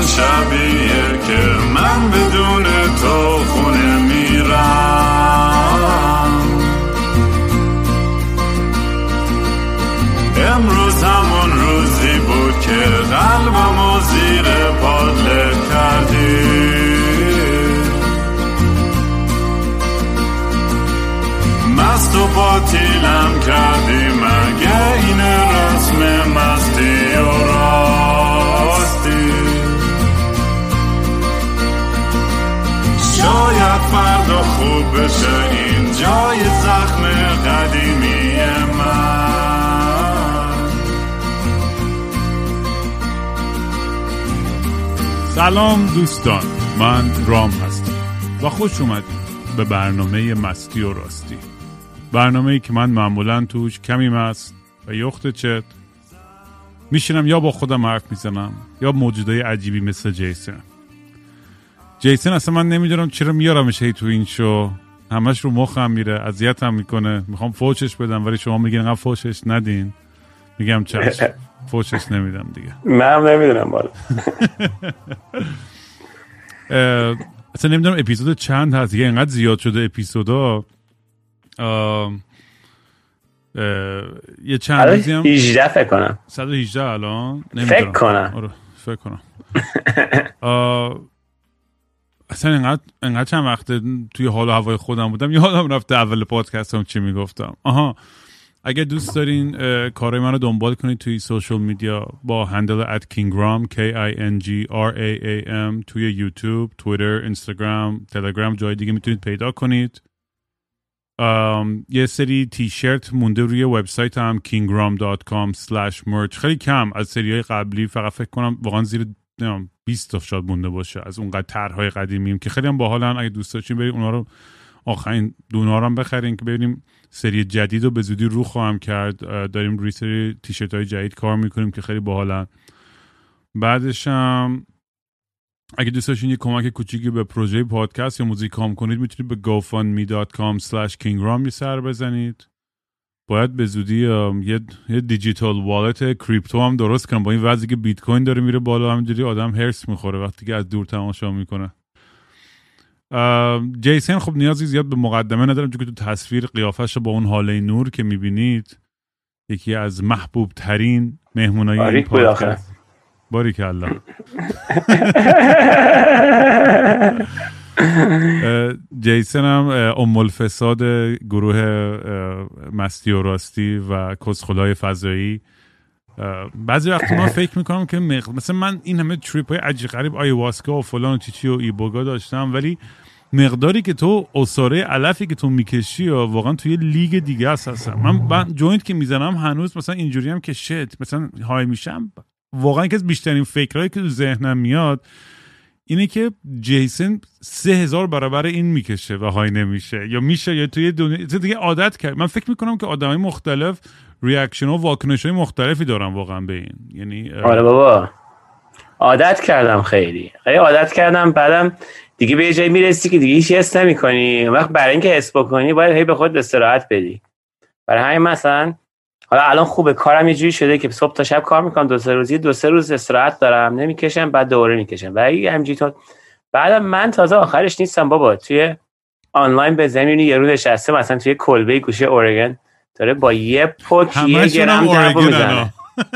همون شبیه سلام دوستان من رام هستم و خوش اومدید به برنامه مستی و راستی. برنامه ای که من معمولا توش کمی مست و یخت چت میشینم یا با خودم حرف می‌زنم یا موجودای عجیبی مثل جیسن. جیسن اصلا من نمی‌دونم چرا میارمش هی تو این شو. همش رو مخم میره اذیتم می‌کنه. می‌خوام فوشش بدم ولی شما میگین انقدر فوشش ندین. میگم چشم. فوشش نمیدم دیگه. من نمی‌دونم بالا اصلا نمی‌دونم اپیزود چند هست. دیگه انقدر زیاد شده اپیزودا. یه چند روزی هم 18 فکر کنم. 118 الان؟ فکر کنم. آره فکر کنم. اصلا انقدر انقدر چند وقت توی حال و هوای خودم بودم. یادم رفته اول پادکست هم چی می‌گفتم. آها. اگر دوست دارین کارهای من رو دنبال کنید توی social media با handle at کینگرام K I N G R A A M توی یوتیوب، تویتر، اینستاگرام، تلگرام جای دیگه می‌تونید پیدا کنید. یه سری تیشرت مونده روی وبسایت هم kingram.com slash merch. خیلی کم از سری های قبلی فقط فکر کنم واقعا زیر 20 تا شاید مونده باشه از اونقدر طرحهای قدیمیم که خیلی هم باحالن. اگه دوست داشتین برید اونا رو آخرین دونا رو هم بخرین که ببینیم سری جدید رو به زودی رو خواهم کرد. داریم روی سری تیشرت های جدید کار می‌کنیم که خیلی باحالن بعدش هم اگه دوست داشتین یه کمک کوچیکی به پروژه پادکست یا موزیک کام کنید می‌تونید به gofundme.com slash kingram سر بزنید. باید به زودی یه, یه دیجیتال والت کریپتو هم درست کنم با این وضعی که بیت کوین داره میره بالا همینجوری آدم هرس می‌خوره وقتی که از دور تماشا می‌کنه. جیسن خب نیازی زیاد به مقدمه ندارم چون که تو تصویر قیافش با اون حاله نور که می‌بینید یکی از محبوب ترین مهمونای این پادکست. باری کلا جیسن هم ام الفساد گروه مستی و راستی و کسخلای فضایی بعضی وقت من فکر می‌کنم که مق... مثلا من این همه تریپ های عجیب غریب آیواسکا و فلان و چیچی و ایبوگا داشتم ولی مقداری که تو عصاره علفی که تو می‌کشی و واقعا توی لیگ دیگه است هستم من, joint که می‌زنم هنوز مثلا اینجوری هم که shit مثلا high میشم. واقعا از بیشترین فکرهایی که تو ذهنم میاد اینه که جیسن سه هزار برابر این می‌کشه و high نمیشه. یا میشه یا توی دنیا دیگه عادت کرد. من فکر می‌کنم که آدمای مختلف reaction و واکنش های مختلفی دارن واقعا به این. یعنی آره بابا. عادت کردم خیلی. خیلی عادت کردم. بعدم دیگه به جایی می‌رسی که دیگه هیچ حس نمی‌کنی. وقت برای اینکه حس بکنی باید هی به خود استراحت بدی. برای همین مثلا حالا الان خوبه. کارم یه جوری شده که صبح تا شب کار می‌کنم. دو سه روزی دو سه روز استراحت دارم. نمی‌کشم بعد دوره می‌کشم. و همینجوری تو بعدم من تازه آخرش نیستم بابا. توی آنلاین به زمینی یه روز نشسته. مثلا توی کلبه گوشه اورگن داره با یه پک یه گرم دبو می‌زنه.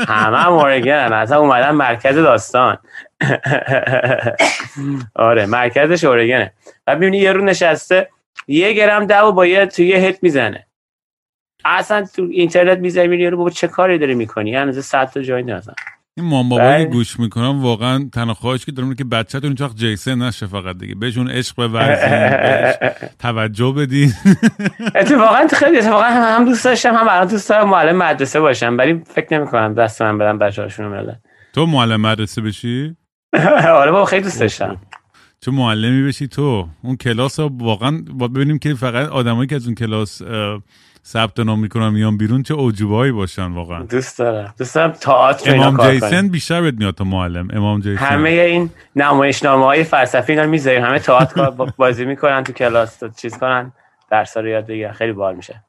همه هم اورگن اصلا اومدن مرکز داستان. آره مرکزش اورگنه و می‌بینی یه رو نشسته یه گرم دبو با یه توی یه هت می‌زنه. اصلا تو اینترنت می‌زنی رو بابا چه کاری داری می‌کنی؟ هنوز صد تا جای نزن. این مام بابایی گوش می‌کنم واقعا تنها خواهش که دارم که بچه‌تون هیچ وقت جیسن نشه فقط دیگه. بهشون عشق بورزین توجه بدین. اتفاقا خیلی اتفاقا هم دوست داشتم هم الان دوست دارم معلم مدرسه باشم ولی فکر نمی‌کنم دست من بدم بچه‌هاشونو مله تو معلم مدرسه بشی؟ آره بابا خیلی دوست داشتم. چه معلمی بشی تو؟ اون کلاس ها واقعا ببینیم که فقط آدمایی که از اون کلاس ثبت نام می‌کنن میان بیرون چه اوجوبایی باشن واقعا. دوست دارم. دوست دارم تئاتر امام جیسن بیشتر بهت میاد تا معلم. امام جیسن. همه این نمایشنامه های فلسفی اینا می‌ذاریم. همه تئاتر بازی می‌کنن تو کلاس تو چیز کنن. درس رو یاد بگیرن. خیلی باحال میشه.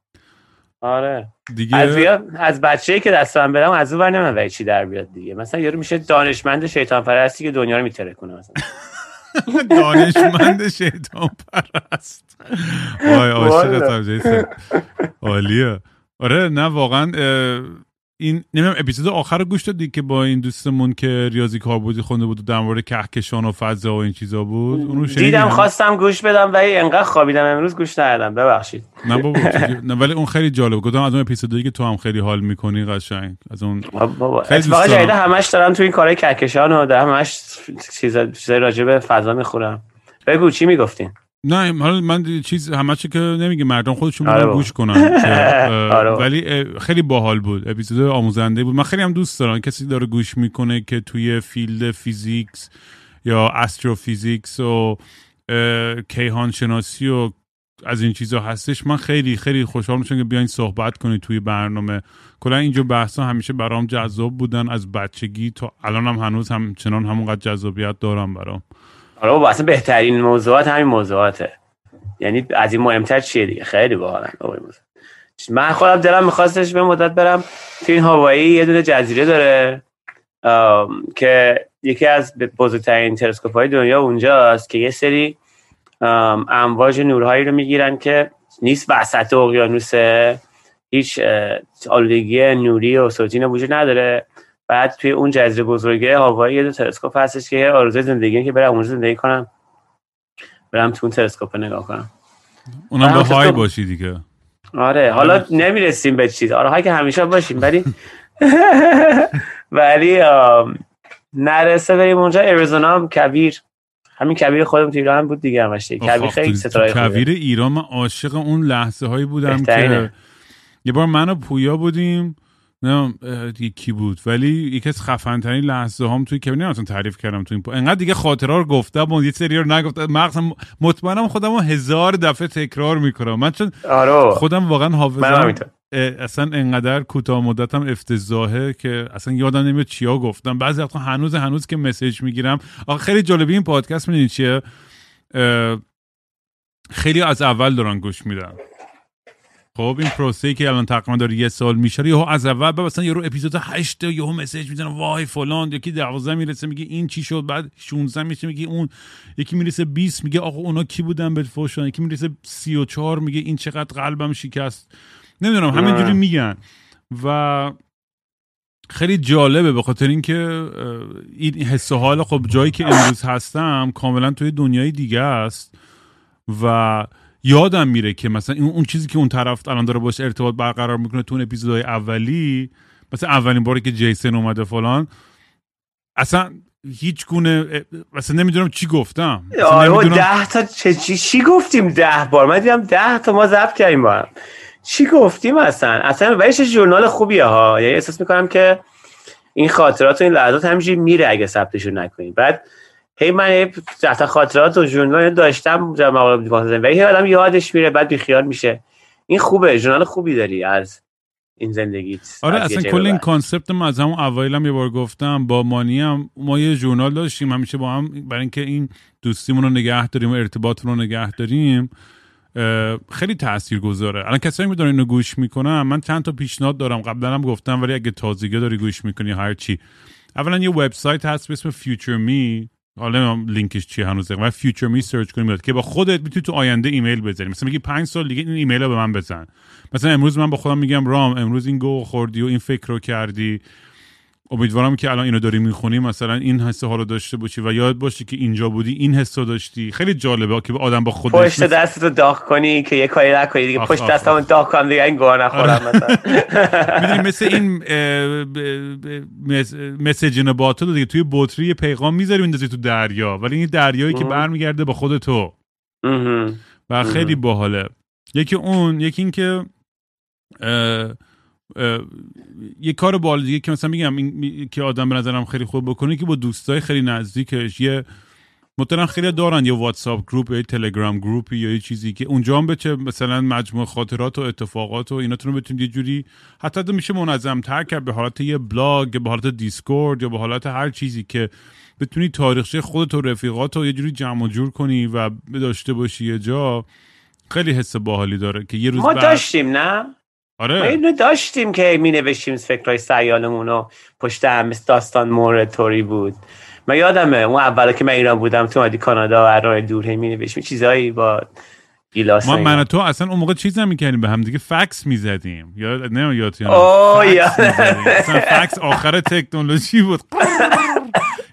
آره. دیگه از بیا از بچه‌ای که دستم برم از اون ور نمی‌دونم چی در بیاد دیگه. مثلا یارو میشه دانشمند شیطان پرستی که دنیا رو میتره کنه مثلا. دانشمند شیطان پرست وای. جیسن عالیه آره نه واقعا این نمی‌دونم اپیزود آخر رو گوش دادی که با این دوستمون که ریاضی کاربردی خونده بود و در مورد کهکشان و فضا و این چیزا بود اونو؟ دیدم خواستم گوش بدم ولی انقدر خوابیدم امروز گوش ندادم ببخشید. نه بابا نه ولی اون خیلی جالب گفتم از اون اپیزودایی که تو هم خیلی حال می‌کنی قشنگ. از اون بابا اتفاقا. جدید همش دارم تو این کارهای کهکشان و دارم همش چیزا چیزای راجع به فضا می‌خونم. بگو چی می‌گفتین؟ نه حالا من چیز همه چی که نمیگه مردم خودشون آره برن بابا. گوش کنن آره. ولی خیلی باحال بود. اپیزود آموزنده بود. من خیلی هم دوست دارم. کسی داره گوش می‌کنه که توی field physics یا astrophysics و کیهان شناسی و از این چیزا هستش من خیلی خیلی خوشحال میشم که بیاین صحبت کنید توی برنامه. کلا اینجور بحثا همیشه برام جذاب بودن از بچگی تا الانم هنوز همچنان همونقدر جذابیت دارم برام. آره بابا اصلا بهترین موضوعات همین موضوعاته. یعنی از این مهمتر چیه دیگه؟ خیلی باحالن. من خودم دلم میخواستش به مدت برم. تو این هوایی یه دونه جزیره داره. که یکی از بزرگترین تلسکوپ های دنیا اونجاست که یه سری امواج نورهایی رو می‌گیرن که نیست وسط اقیانوسه. هیچ آلودگی نوری و صوتی وجود نداره. بعد توی اون جزیره بزرگه هوایی یه تلسکوپ هستش که آرزوی زندگی که برم اونجا زندگی کنم. برم تو اون تلسکوپ نگاه کنم. اونم همون های باشی دیگه. آره حالا نمی‌رسیم به چیز. آره های که همیشه باشیم ولی ولی نرسه بریم اونجا. اریزونا هم کویر. همین کویر خودم تو ایران بود دیگه همش آخ، خیلی ستاره. کویر ایران من عاشق اون لحظه هایی بودم بهترینه. که یه بار من و پویا بودیم. نه دیگه کی بود. ولی یکی از خفن ترین لحظه هم توی کویر نمی‌تونم تعریف کردم تو این پا. انقدر دیگه خاطره رو گفتم و یه سری رو نگفتم مغزم مطمئنم خودم رو هزار دفعه تکرار می‌کنم. من چون آره. خودم واقعا حافظم. اصلا انقدر کوتاه مدتم افتضاحه که اصلا یادم نمیاد چیا گفتم. بعضی وقتا هنوز هنوز که مسیج می‌گیرم. آخه خیلی جالبی این پادکست می‌دونی چیه؟ خیلی از اول دارن گوش میدن. خب این پروسه که الان تقریبا داره یه سال میشه یهو از اول بعد مثلا یارو اپیزود 8 یهو مسیج می‌زنه وای فلان یکی 12 می‌رسه میگه این چی شد؟ بعد 16 میشه میگه اون یکی می‌رسه 20 میگه آقا اونا کی بودن به فوشن یکی می‌رسه 34 میگه این چقدر قلبم شکست؟ نمی‌دونم همینجوری میگن. و خیلی جالبه به خاطر اینکه این حس و حال خب جایی که امروز هستم کاملا توی دنیای دیگه است و یادم میره که مثلا اون اون چیزی که اون طرف الان داره باش ارتباط برقرار می‌کنه تو اون اپیزودهای اولی مثلا اولین باری که جیسن اومده فلان اصلا هیچ گونه مثلا نمی‌دونم چی گفتم. آره نمی‌دونم- ده تا چه چی, چی گفتیم ده بار؟ من دیدم ده تا ما ضبط کردیم با هم. چی گفتیم اصلا؟ اصلا چه journal خوبیه ها. یعنی احساس می‌کنم که این خاطرات و این لحظات همینجوری میره اگه ثبتشون نکنیم بعد هی من تا خاطرات و journal داشتم در دیوار زدن ولی هی آدم یادش میره بعد بیخیال میشه. این خوبه journal خوبی داری از این زندگیت. آره اصلا کل این. concept من از همون اوایلم یه بار گفتم با مانی هم ما یه journal داشتیم همیشه با هم برای اینکه این دوستیمون رو نگه داریم و ارتباطمون رو نگه داریم خیلی تأثیر گذاره الان کسایی می‌دونن اینو گوش می‌کنن من چند تا پیشنهاد دارم. قبلا هم گفتم ولی اگه تازگی داری گوش می‌کنی هر چی اولا یه وبسایت هست به اسم FutureMe. حالا لینکش چیه هنوز و FutureMe سرچ کنی میاد که با خودت می‌تونی تو آینده ایمیل بزنی. مثلا میگی پنج سال دیگه این ایمیل رو به من بزن. مثلا امروز من با خودم میگم رام امروز این گه خوردی و این فکر رو کردی. امیدوارم که الان اینو داری می‌خونی مثلا این حس ها رو داشته باشی و یاد باشی که اینجا بودی این حس رو داشتی. خیلی جالبه که آدم با خودش پشت مثل- دست رو داغ کنی که یه کاری نکنی دیگه. آخ، پشت دستمو داغ کنم دیگه. این گوه نخورم مثلا. می‌دونی مثل این مسیج این باتل دیگه توی بطری پیغام می‌ذاری میندازی تو دریا. ولی این دریایی که. برمیگرده با خود تو. و خیلی باحاله. یکی اون یکی این که یه کار باحال دیگه که مثلا میگم این که آدم به نظرم خیلی خوب بکنه که با دوستای خیلی نزدیکش یه مثلا خیلی دارن یه واتساپ group یا یه تلگرام group ی یا یه چیزی که اونجا هم بچه مثلا مجموعه خاطرات و اتفاقات و ایناتون رو بتونید یه جوری حتی تو میشه منظم تر کرد به حالت یه بلاگ یا به حالت دیسکورد یا به حالت هر چیزی که بتونی تاریخچه خودت و رفیقات رو یه جوری جمع و جور کنی و داشته باشی یه جا خیلی حس باحالی داره که یه روز ما بعد داشتیم نه؟ ما آره اینو داشتیم که می نوشتیم فکرهای سیالمون رو پشت هم داستان مورتوری بود. من یادمه اون اولا که من ایران بودم تو اومدی کانادا و راه دور هی می نوشتیم. چیزایی با گیلاس ما. من تو اصلا اون موقع چیز نمی‌کردیم به هم دیگه فکس می‌زدیم. یا نه یادت یا نه؟ اوه، فکس فکس آخر تکنولوژی بود.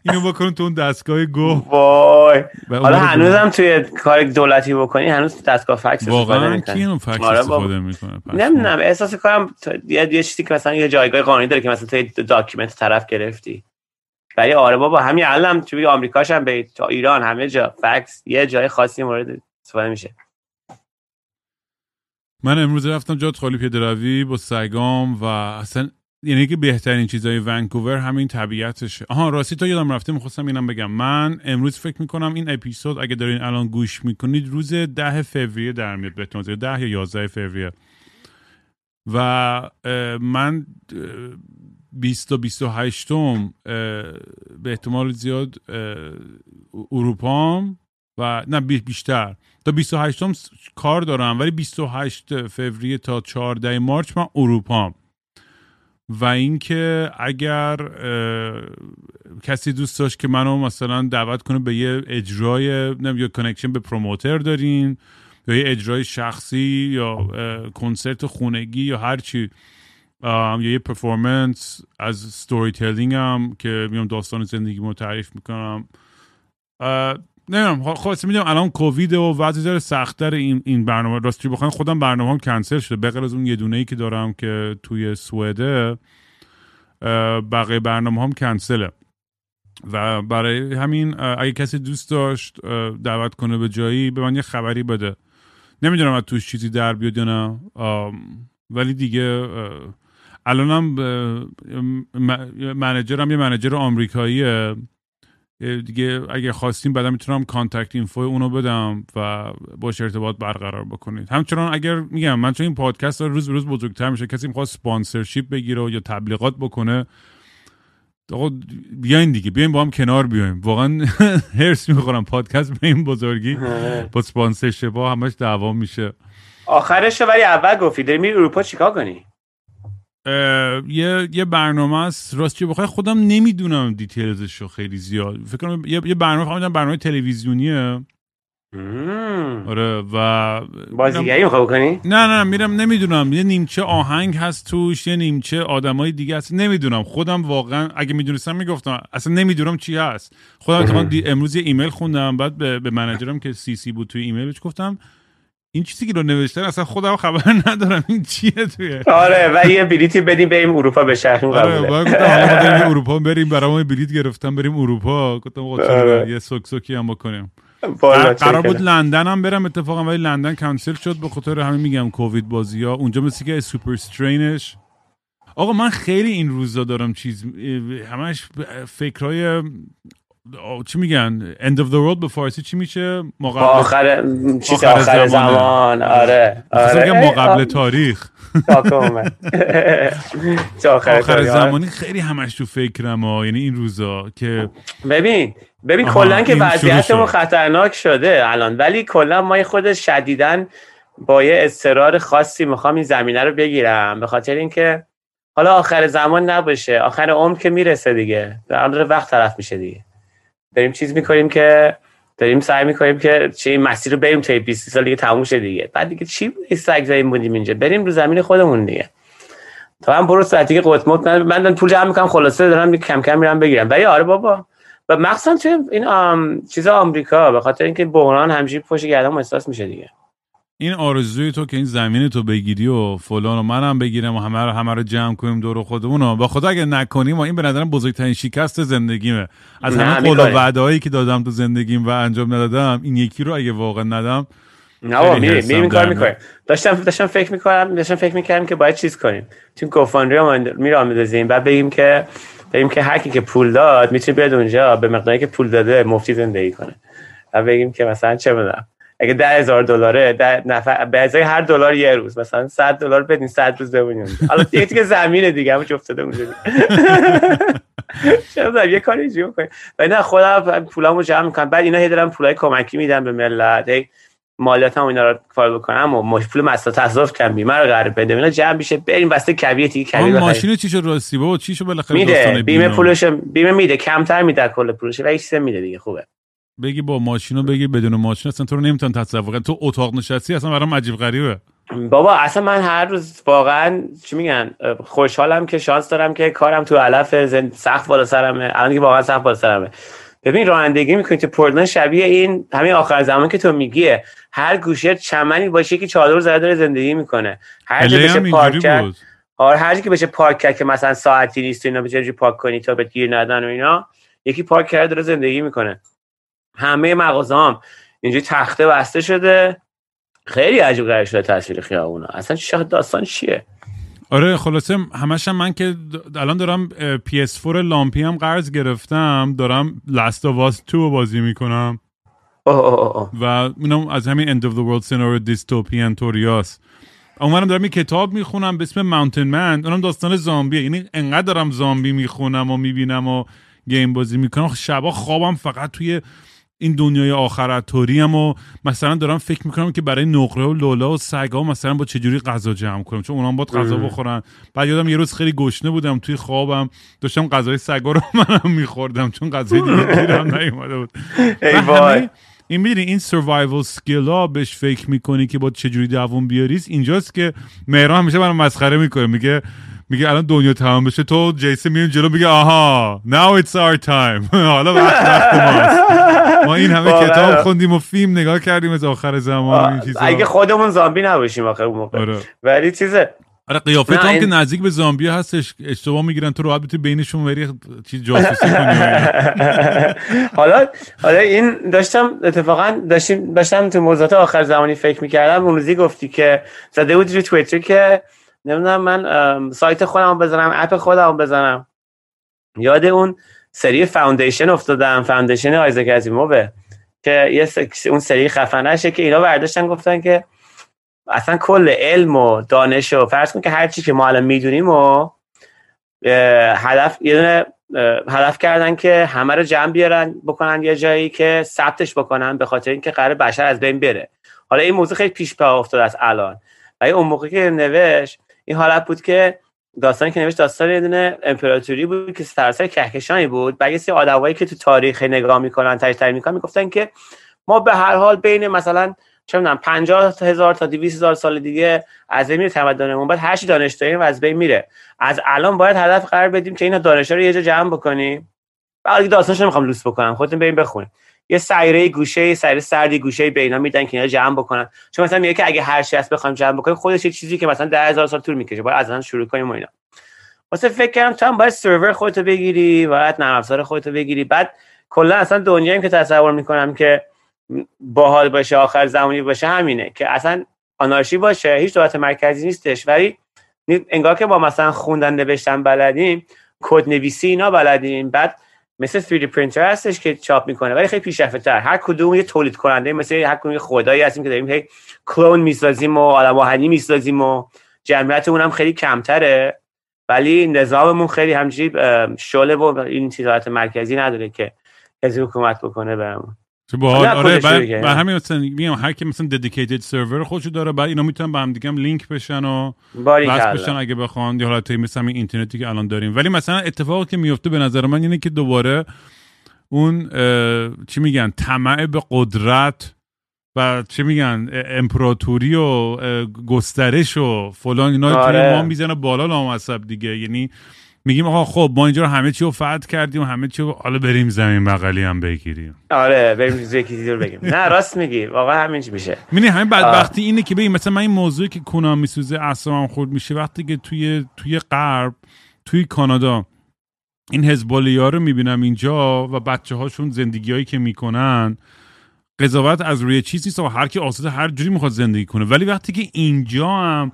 اینو بکن تو اون دستگاه گو. وای. حالا هنوزم توی کار دولتی بکنی هنوز دستگاه فکس استفاده واقعا. کی اینو فکس آره استفاده. می‌کنه؟ نمی‌دونم احساس تا- یه چیزی که مثلا یه جایگاه قانونی داره که مثلا تو document طرف گرفتی. ولی آره بابا همین الان توی آمریکاش هم به تا ایران همه جا فکس یه جای خاصی مورد استفاده میشه. من امروز رفتم جات خالی پیاده روی با سگام و اصلا یعنی که بهترین چیزای ونکوور همین طبیعتشه. آها راستی تو یادم رفته می‌خواستم اینم بگم. من امروز فکر می‌کنم این اپیزود اگه دارین الان گوش می‌کنید روز ده فوریه در میاد به احتمال ده یا یازده فوریه. و من اه، 20 تا 28 م به احتمال زیاد اروپام و نه بی- بیشتر. تا 28 م کار دارم ولی 28 فوریه تا 14 March من اروپام. و اینکه اگر کسی دوست داشت که منو مثلا دعوت کنه به یه اجرای یا connection به promoter دارین یا یه اجرای شخصی یا کنسرت خونگی یا هر چی یا یه پرفورمنس از ستوری تلینگ هم که میام داستان زندگی رو تعریف می‌کنم. نمی‌دونم. خلاص می‌دونم الان کووید و وضعی داره سختتر این این برنامه. راستی بخوام خودم برنامه هم کنسل شده. به از اون یه دونه ای که دارم که توی سوئده بقیه برنامه هم کنسله. و برای همین اگه کسی دوست داشت دعوت کنه به جایی به من یه خبری بده. نمی‌دونم از توش چیزی در بیاد یا نه. ولی دیگه الانم manager م یه manager آمریکاییه. دیگه اگه خواستیم بعدا می‌تونم contact info اونو بدم و باش ارتباط برقرار بکنید. همچنان اگر میگم من چون این پادکست داره روز به روز بزرگتر میشه کسی می‌خواد sponsorship بگیره یا تبلیغات بکنه آقا بیاین دیگه بیاین با هم کنار بیایم. واقعا حرص می‌خورم پادکست به این بزرگی با sponsorship ها همش دعوا میشه. آخرش رو ولی اول گفتی داری میری اروپا چیکار کنی؟ یه یه برنامه است. راستی بخوای؟ خودم نمی‌دونم details ش رو خیلی زیاد. فکر کنم یه, یه برنامه فهمیدم برنامه تلویزیونیه. مم. آره و بازیگری می‌خوای بکنی؟ نه نه میرم نمی‌دونم. یه نیمچه آهنگ هست توش یه نیمچه آدمای دیگه هست. نمی‌دونم. خودم واقعا اگه می‌دونستم می‌گفتم. اصلا نمی‌دونم چی هست. خودم اتفاقا امروز یه ایمیل خوندم. بعد به, به منیجرم که CC بود توی ایمیلش گفتم این چیزی که رو نوشتن اصلا خودم خبر ندارم. این چیه توی؟ آره و یه بلیتی بدیم بریم اروپا بشرخیم آره قبوله. باید گفتم اروپا بریم برامون بلیت گرفتم بریم اروپا. گفتم آره. یه سوکسوکی هم بکنیم؟ قرار بود. لندن هم برم اتفاقا ولی لندن کنسل شد به خاطر همین میگم کووید بازی ها اونجا مثل که سوپر استرینش آقا من خیلی این روزا دارم چیز همش فکرهای آه، چی میگن؟ End of the world به فارسی چی میشه؟ ما قبل آخر چیز آخر آخر زمانه. زمان. آره آره. آه، تاریخ. آخر, آخر تاریخ. زمانی خیلی همش تو فکرم ها یعنی این روزا که ببین ببین کلا که وضعیتمون. خطرناک شده الان. ولی کلا ما خود شدیدن با یه اضطرار خاصی می‌خوام این زمینه رو بگیرم. به خاطر اینکه حالا آخر زمان نباشه. آخر عمر که می‌رسه دیگه. در وقت طرف میشه دیگه. داریم چیز می‌کنیم که داریم سعی می‌کنیم که چه مسیر رو بریم تا 20 سال دیگه تموم شه دیگه. بعد دیگه چی سگ زاییم بودیم اینجا. بریم رو زمین خودمون دیگه. تا هم برو ساعتی که قطمت من من پول جمع می‌کنم خلاصه دارم کم کم میرم بگیرم. ولی آره بابا. و مخصوصا توی این آم، چیز آمریکا به خاطر اینکه بحران همیشه پشت گردم احساس میشه دیگه. این آرزوی تو که این زمین تو بگیری و فلان و منم بگیرم و همه رو همه رو جمع کنیم دور خودمون و با خدا اگه نکنیم و این به نظرم بزرگترین شکست زندگیمه. از همه قول و می‌کنیم. وعده‌هایی که دادم تو زندگیم و انجام ندادم این یکی رو اگه واقعا ندم نه میریم حرصم میریم این کار می‌کنیم داشتم داشتم فکر می‌کنم داشتم فکر می‌کردم که باید چیز کنیم. چون گوفاندری رو میرم بندازیم بعد بگیم که بگیم که هر کی که پول داد می‌تونه بیاد اونجا به مقداری که پول داده مفتی زندگی کنه. و بگیم که مثلا چه بدم اگه ده هزار دلاره ده نفر به ازای هر دلار یه روز مثلا 100 دلار بدین 100 روز بمونیم حالا دیگه دیگه زمینه دیگه همون افتاده اونجا چرا یه کاری اینجوری کنیم ولی نه خودم پولامو جمع می‌کنم. بعد اینا هی دارن پولای کمکی میدن به ملت. هی مالیاتم اینا رو کار بکنم و پول مصرف تصرف کم بیمه رو قرار بده اینا جمع میشه بریم بسته کبیه تیگه کبیه بخریم. ماشین چی شد راستی؟ بابا چی شد بالاخره میده. بیمه؟ پولش بیمه میده. کمتر میده کل پولش و چیز میده دیگه. خوبه. بگی با ماشین رو بگی بدون ماشین اصلا تو رو نمی‌تونن تصور تو اتاق نشستی اصلا برام عجیب غریبه. بابا اصلا من هر روز واقعا چی میگن خوشحالم که شانس دارم که کارم تو علف زن... سقف بالا سرمه. الان که واقعا سقف بالا سرمه. ببین رانندگی می‌کنی تو پورتلند شبیه این همین آخر زمان که تو میگیه هر گوشه چمنی باشه که چادر زده داره زندگی می‌کنه. هر جا بشه پارک کرد. آره هر که بشه پارک کرد که مثلا ساعتی نیست و اینا بشه پارک کنی تا به گیر ندن و اینا یکی پارک کرده داره زندگی می‌کنه. همه مغازه هم اینجوری تخته بسته شده. خیلی عجیب غریب شده تصویر خیابونا. اصلا چه داستان چیه؟ آره خلاصه همش هم من که الان دارم اه، PS4 لامپی هم قرض گرفتم. دارم لاست of Us 2 رو بازی می‌کنم. و اونم از همین End of the World Scenario دیستوپیان توریاس اونورم دارم یه کتاب می‌خونم به اسم ماونتن من اونم داستان زامبیه. یعنی انقدر دارم زامبی می‌خونم و می‌بینم و گیم بازی می‌کنم. شبا خوابم فقط توی این دنیای آخرت طوریم و مثلا دارم فکر می‌کنم که برای نقره و لولا و سگا مثلا با چجوری غذا جمع کنم. چون اونام باید غذا. بخورن. بعد یادم یه روز خیلی گشنه بودم توی خوابم. داشتم غذای سگا رو منم میخوردم چون غذای دیگه گیرم نیومده بود. ای وای. این می‌دونی این سروایوال سکیل ها بهش فکر می‌کنی که با چجوری دووم بیاریز. اینجاست که مهران همیشه برام مسخره می‌کنه. میگه میگه الان دنیا تمام بشه تو جیسه میون جلو میگه آها now it's our time. حالا وقت وقت ماست. ما این همه. کتاب خوندیم و فیلم نگاه کردیم از آخر زمان و این چیزا. اگه خودمون زامبی نباشیم آخه اون موقع. آره. ولی چیزه. آره قیافه تو هم که این- نزدیک به زامبی هستش اشتباه می‌گیرن تو راحت بتونی بینشون بری چیز جاسوسی کنی. حالا حالا این داشتم اتفاقا داشتیم داشتم تو موضوعات آخر زمانی فکر می‌کردم. اون روزی گفتی که زده بودی رو توییتر که نمی‌دونم من سایت خودم بزنم اپ خودم بزنم. یاد اون سری Foundation افتادم Foundation آیزاک ازیمووه که یه اون سری خفنشه که اینا برداشتن گفتن که اصلا کل علم و دانش و فرض کن که هر چی که ما الان می‌دونیم و هدف یه دونه هدف کردن که همه رو جمع بیارن بکنن یه جایی که ثبتش بکنن به خاطر اینکه قرار بشر از بین بره. حالا این موضوع خیلی پیش پا افتاده از الان. ولی اون موقع که نوشت این حالت بود که داستانی که نوشت داستان یه دونه امپراتوری بود که سراسر کهکشانی بود. بعد یه سری که تو تاریخ نگاه می‌کنن تحلیل می‌کنن می‌گفتن که ما به هر حال بین مثلا چه می‌دونم 50 هزار تا 200 هزار سال دیگه از بین تمدنمون. بعد هر چی دانش داریم و از بین میره. از الان باید هدف قرار بدیم که اینا دانش رو یه جا جمع بکنیم. بعد داستانش نمی‌خوام لوس بکنم. خودتون بریم بخونید یه سیاره گوشه سیاره سردی گوشه به اینا میدن که اینا جمع بکنن. چون مثلا میگه که اگه هر چی هست بخوایم جمع بکنیم خودش یه چیزی که مثلا 10000 سال طول می‌کشه باید از الان شروع کنیم و اینا. واسه فکر کردم تو هم باید سرور خودتو بگیری باید نرم افزار خودتو بگیری. بعد کلا اصلا دنیایی که تصور می‌کنم که باحال باشه آخر زمانی باشه همینه که اصلا آنارشی باشه هیچ دولت مرکزی نیستش. ولی انگار که با مثلا خوندن نوشتن بلدیم کد نویسی اینا بلدیم. بعد مثل 3D پرینتر هستش که چاپ می‌کنه ولی خیلی پیشرفته تر هر کدوم یه تولید کننده مثل هر کدوم یه خدایی هستیم که داریم هی کلون می‌سازیم و آدم آهنی می‌سازیم و جمعیت اونم خیلی کمتره ولی نظاممون خیلی همجوری شله و این چیزات مرکزی نداره که کسی حکومت بکنه بهمون نه، آره بعد همین مثلا میگم هر کی مثلا ددیکیتد سرور خودشو داره بعد اینا می‌تونن با هم دیگه هم لینک بشن و وصل کلا. بشن اگه بخوان یا حالت مثل همین اینترنتی که الان داریم ولی مثلا اتفاقی که میفته به نظر من اینه که دوباره اون چی میگن طمع به قدرت و چی میگن امپراتوری و گسترش و فلان اینا توی آره. ما می‌زنه بالا لامصب دیگه یعنی میگیم آقا خب ما اینجا رو همه چی رو فتح کردیم و همه چی رو حالا بریم زمین بغلی هم بگیریم. آره بریم چیزی یکی چیزی رو بگیم. نه راست میگی. واقعا همین میشه. می‌بینی همین بدبختی اینه که ببین مثلا من این موضوعی که کنام میسوزه اعصابم خورد میشه وقتی که توی توی غرب توی کانادا این ها رو می‌بینم اینجا و بچه هاشون زندگی هایی که می‌کنن قضاوت از روی چیز نیست و هر کی آزاد هر جوری می‌خواد زندگی کنه. ولی وقتی که اینجا هم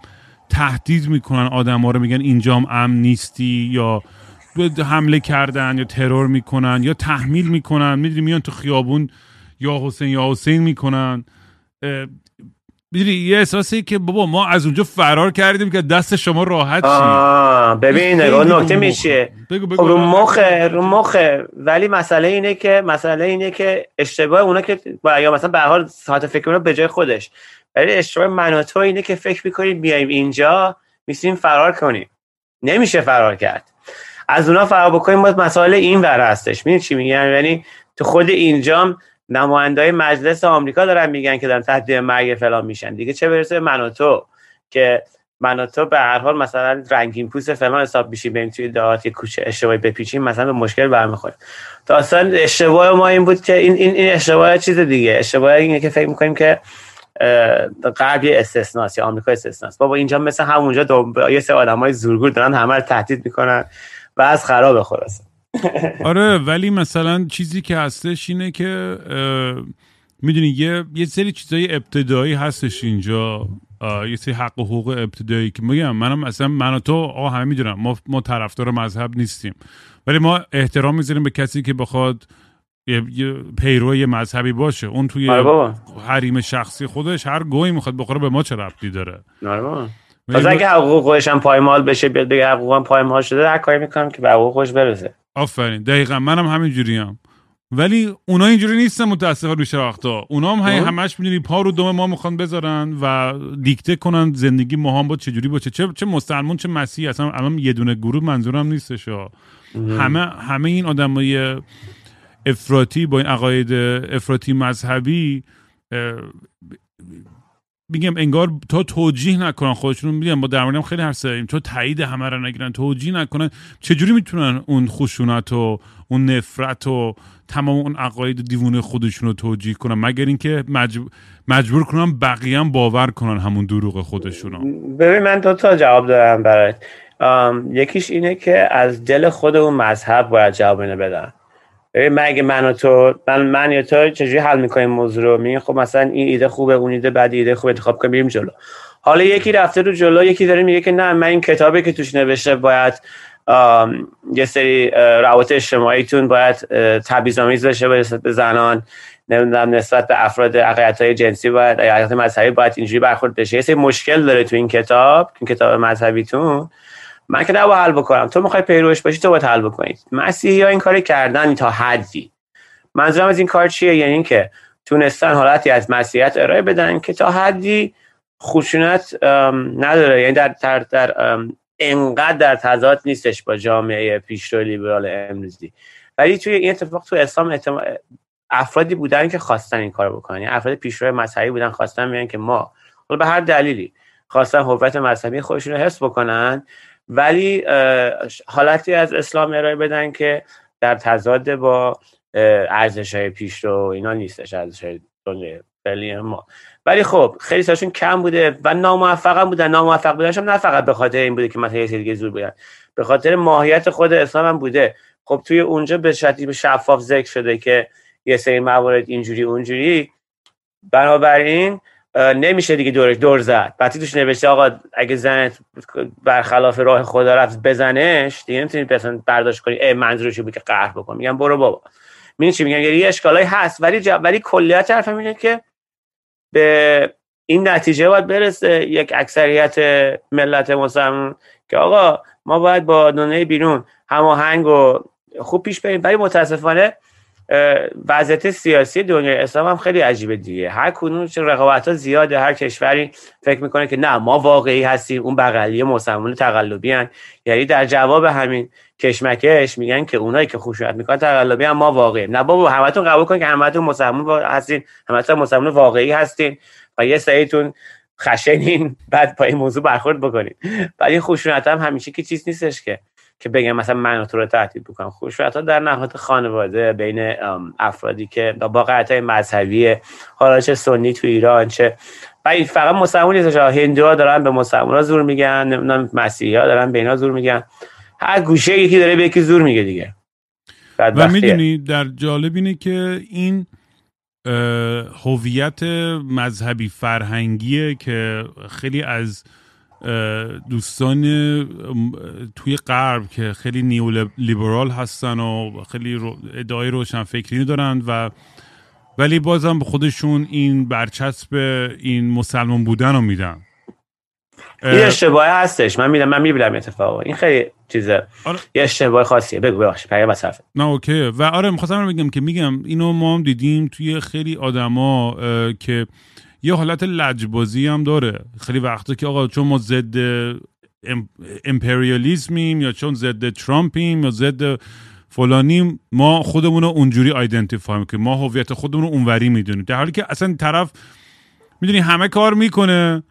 تهدید می‌کنن آدم ها رو میگن اینجا هم امن نیستی یا حمله کردن یا ترور می‌کنن یا تحمیل می‌کنن. می‌دونی میان تو خیابون یا حسین یا حسین می‌کنن. می‌دونی یه احساسی که بابا ما از اونجا فرار کردیم که دست شما راحت آه ببین نگاه نکته میشه. بگو خب بگو رو مخه رو مخه ولی مسئله اینه که مسئله اینه که اشتباه اونا که یا مثلا به حال ساعت فکر اونا به جای خودش. ولی اشتباه من تو اینه که فکر می‌کنیم بیایم اینجا میسیم فرار کنیم. نمیشه فرار کرد. از اونا فرار بکنیم باز مسائل این ور هستش. می‌دونی چی میگم؟ یعنی تو خود اینجام نمایندای مجلس آمریکا دارن میگن که دارن تهدید مرگ فلان میشن. دیگه چه برسه من و تو که من و تو به هر حال مثلا رنگین پوست فلان حساب میشیم بریم توی دهات یه کوچه اشتباهی بپیچیم مثلا به مشکل برمیخوریم. اصلا اشتباه ما این بود که این این این اشتباه چیز دیگه. اشتباه اینه که فکر می‌کنیم که غرب یه استثناست یا آمریکا استثناست. بابا اینجا مثل همونجا. یه سری آدمای زورگور دارن همه تهدید می‌کنن و از خراب خلاصه. آره ولی مثلا چیزی که هستش اینه که می‌دونی یه یه سری چیزای ابتدایی هستش اینجا یه سری حق و حقوق ابتدایی که میگم. منم اصلا من و تو آقا همه می‌دونم. ما ما طرفدار مذهب نیستیم. ولی ما احترام می‌ذاریم به کسی که بخواد یه, پیرو یه مذهبی باشه. اون توی آره حریم شخصی خودش هر گویی می‌خواد بخوره به ما چه ربطی داره؟ آره تازه ما- اگه حقوق خودش هم پایمال بشه بیاد بگه حقوقم پایمال شده هر کاری می‌کنم که به حقوق خودش برسه. آفرین. دقیقا. منم همین جوریم ولی اونا اینجوری نیستن متاسفانه بیشتر وقتا. اونا هم همین آه. همش می‌دونی پا رو دم ما می‌خوان بذارن و دیکته کنن زندگی ما هم با چجوری باشه. چه چه مسلمون چه مسیحی. اصلا الان یه دونه گروه منظورم نیستش ها. همه همه این آدمای افراطی با این عقاید افراطی مذهبی میگم انگار تا توجیه نکنن خودشون میگم با در موردم خیلی حرف زدیم. تو تایید همه رو نگیرن توجیه نکنن. چجوری می‌تونن اون خشونت و اون نفرت و تمام اون عقاید دیوونه خودشون رو توجیه کنن؟ مگر اینکه مجبور, مجبور کنن بقیه هم باور کنن همون دروغ خودشون رو ببین من دو تا جواب دارم برات. یکیش اینه که از دل خود اون مذهب باید جواب اینو بدن. من اگه من و تو من, من یا تو چجوری حل می‌کنیم موضوع رو؟ میگیم خب مثلا این ایده خوبه اون ایده بعد ایده خوبه انتخاب کنیم بریم جلو. حالا یکی رفته رو جلو یکی داره میگه که نه من این کتابی که توش نوشته باید یه سری روابط اجتماعیتون باید اه، تبعیض‌آمیز بشه به زنان نمی‌دونم نسبت به افراد اقلیت‌های جنسی باید اقلیت مذهبی باید اینجوری برخورد بشه. یه سری مشکل داره تو این کتاب این کتاب مذهبیتون. من که نباید حل بکنم. تو می‌خوای پیروش باشی تو باید حل بکنی. مسیحی ها این کار کردن تا حدی. منظورم از این کار چیه؟ یعنی اینکه تونستن حالتی از مسیحیت ارائه بدن که تا حدی خشونت نداره. یعنی در در, در انقدر در تضاد نیستش با جامعه پیشرو لیبرال امروزی. ولی توی این اتفاق تو اسلام احتمال افرادی بودن که خواستن این کار بکنن. یعنی افراد پیشرو مذهبی بودن خواستن میگن که ما حالا به هر دلیلی خواستن هویت مذهبی خودشون رو حفظ بکنن ولی حالتی از اسلام ارائه بدن که در تضاد با ارزش های پیشرو و اینا نیستش ارزش های فعلی ما. ولی خب خیلی ساشون کم بوده و ناموفق هم بودن. ناموفق بودنش هم نه فقط به خاطر این بوده که مثلا یه دیگه زور بودن به خاطر ماهیت خود اسلام هم بوده. خب توی اونجا به شدید شفاف ذکر شده که یه سری موارد اینجوری اونجوری. بنابراین نمیشه دیگه دورش دور زد. وقتی توش نوشته آقا اگه زنت برخلاف راه خدا رفت بزنش دیگه نمی‌تونی مثلا برداشت کنی. منظورش بود که قهر بکن. میگم برو بابا. می‌دونی چی میگم؟ یعنی یه اشکالایی هست. ولی جا... ولی کلیت حرفم اینه که به این نتیجه باید برسه یک اکثریت ملت مسلمان که آقا ما باید با دنیای بیرون هماهنگ و خوب پیش بریم. ولی متاسفانه وضعیت سیاسی دنیای اسلام هم خیلی عجیبه دیگه. هر کدوم چه رقابت ها زیاده هر کشوری فکر می‌کنه که نه ما واقعی هستیم اون بغلی مسلمان تقلبی هن. یعنی در جواب همین کشمکش میگن که اونایی که خشونت می‌کنن تقلبی هم ما واقعی نه بابا همتون قبول کن که همتون مسلمان هستین همتون مسلمان واقعی هستین و یه سریتون خشنین بعد با این موضوع برخورد بکنین. ولی خشونت هم همیشه که چیز نیستش که. که بگم مثلا من تو رو تهدید بکنم. خشونت ها در نهاد خانواده بین افرادی که با های مذهبی حالا چه سنی تو ایران چه این فقط مسلمان نیستش هندوها دارن به مسلمان زور میگن نمی‌دونم مسیحی ها دارن به اینا زور میگن. هر گوشه یکی داره به یکی زور میگه دیگه. و. می‌دونی در جالب اینه که این هویت مذهبی فرهنگیه که خیلی از دوستان توی غرب که خیلی نیو لیبرال هستن و خیلی رو- ادعای روشنفکری دارن و ولی بازم به خودشون این برچسب این مسلمان بودن رو میدن. این اشتباه هستش. من میدم من می‌بینم اتفاق. این خیلی چیزه. آره. یه اشتباه خاصیه. بگو ببخش پیا بس حرف نه اوکی و آره می‌خواستم بگم که میگم اینو ما هم دیدیم توی خیلی آدما که یه حالت لجبازی هم داره. خیلی وقتا که آقا چون ما ضد ام- امپریالیزمیم یا چون ضد ترامپیم یا ضد فلانیم ما خودمون رو اونجوری identify می‌کنیم. ما هویت خودمون رو اونوری می‌دونیم. در حالی که اصلا طرف می‌دونی همه کار می‌کنه.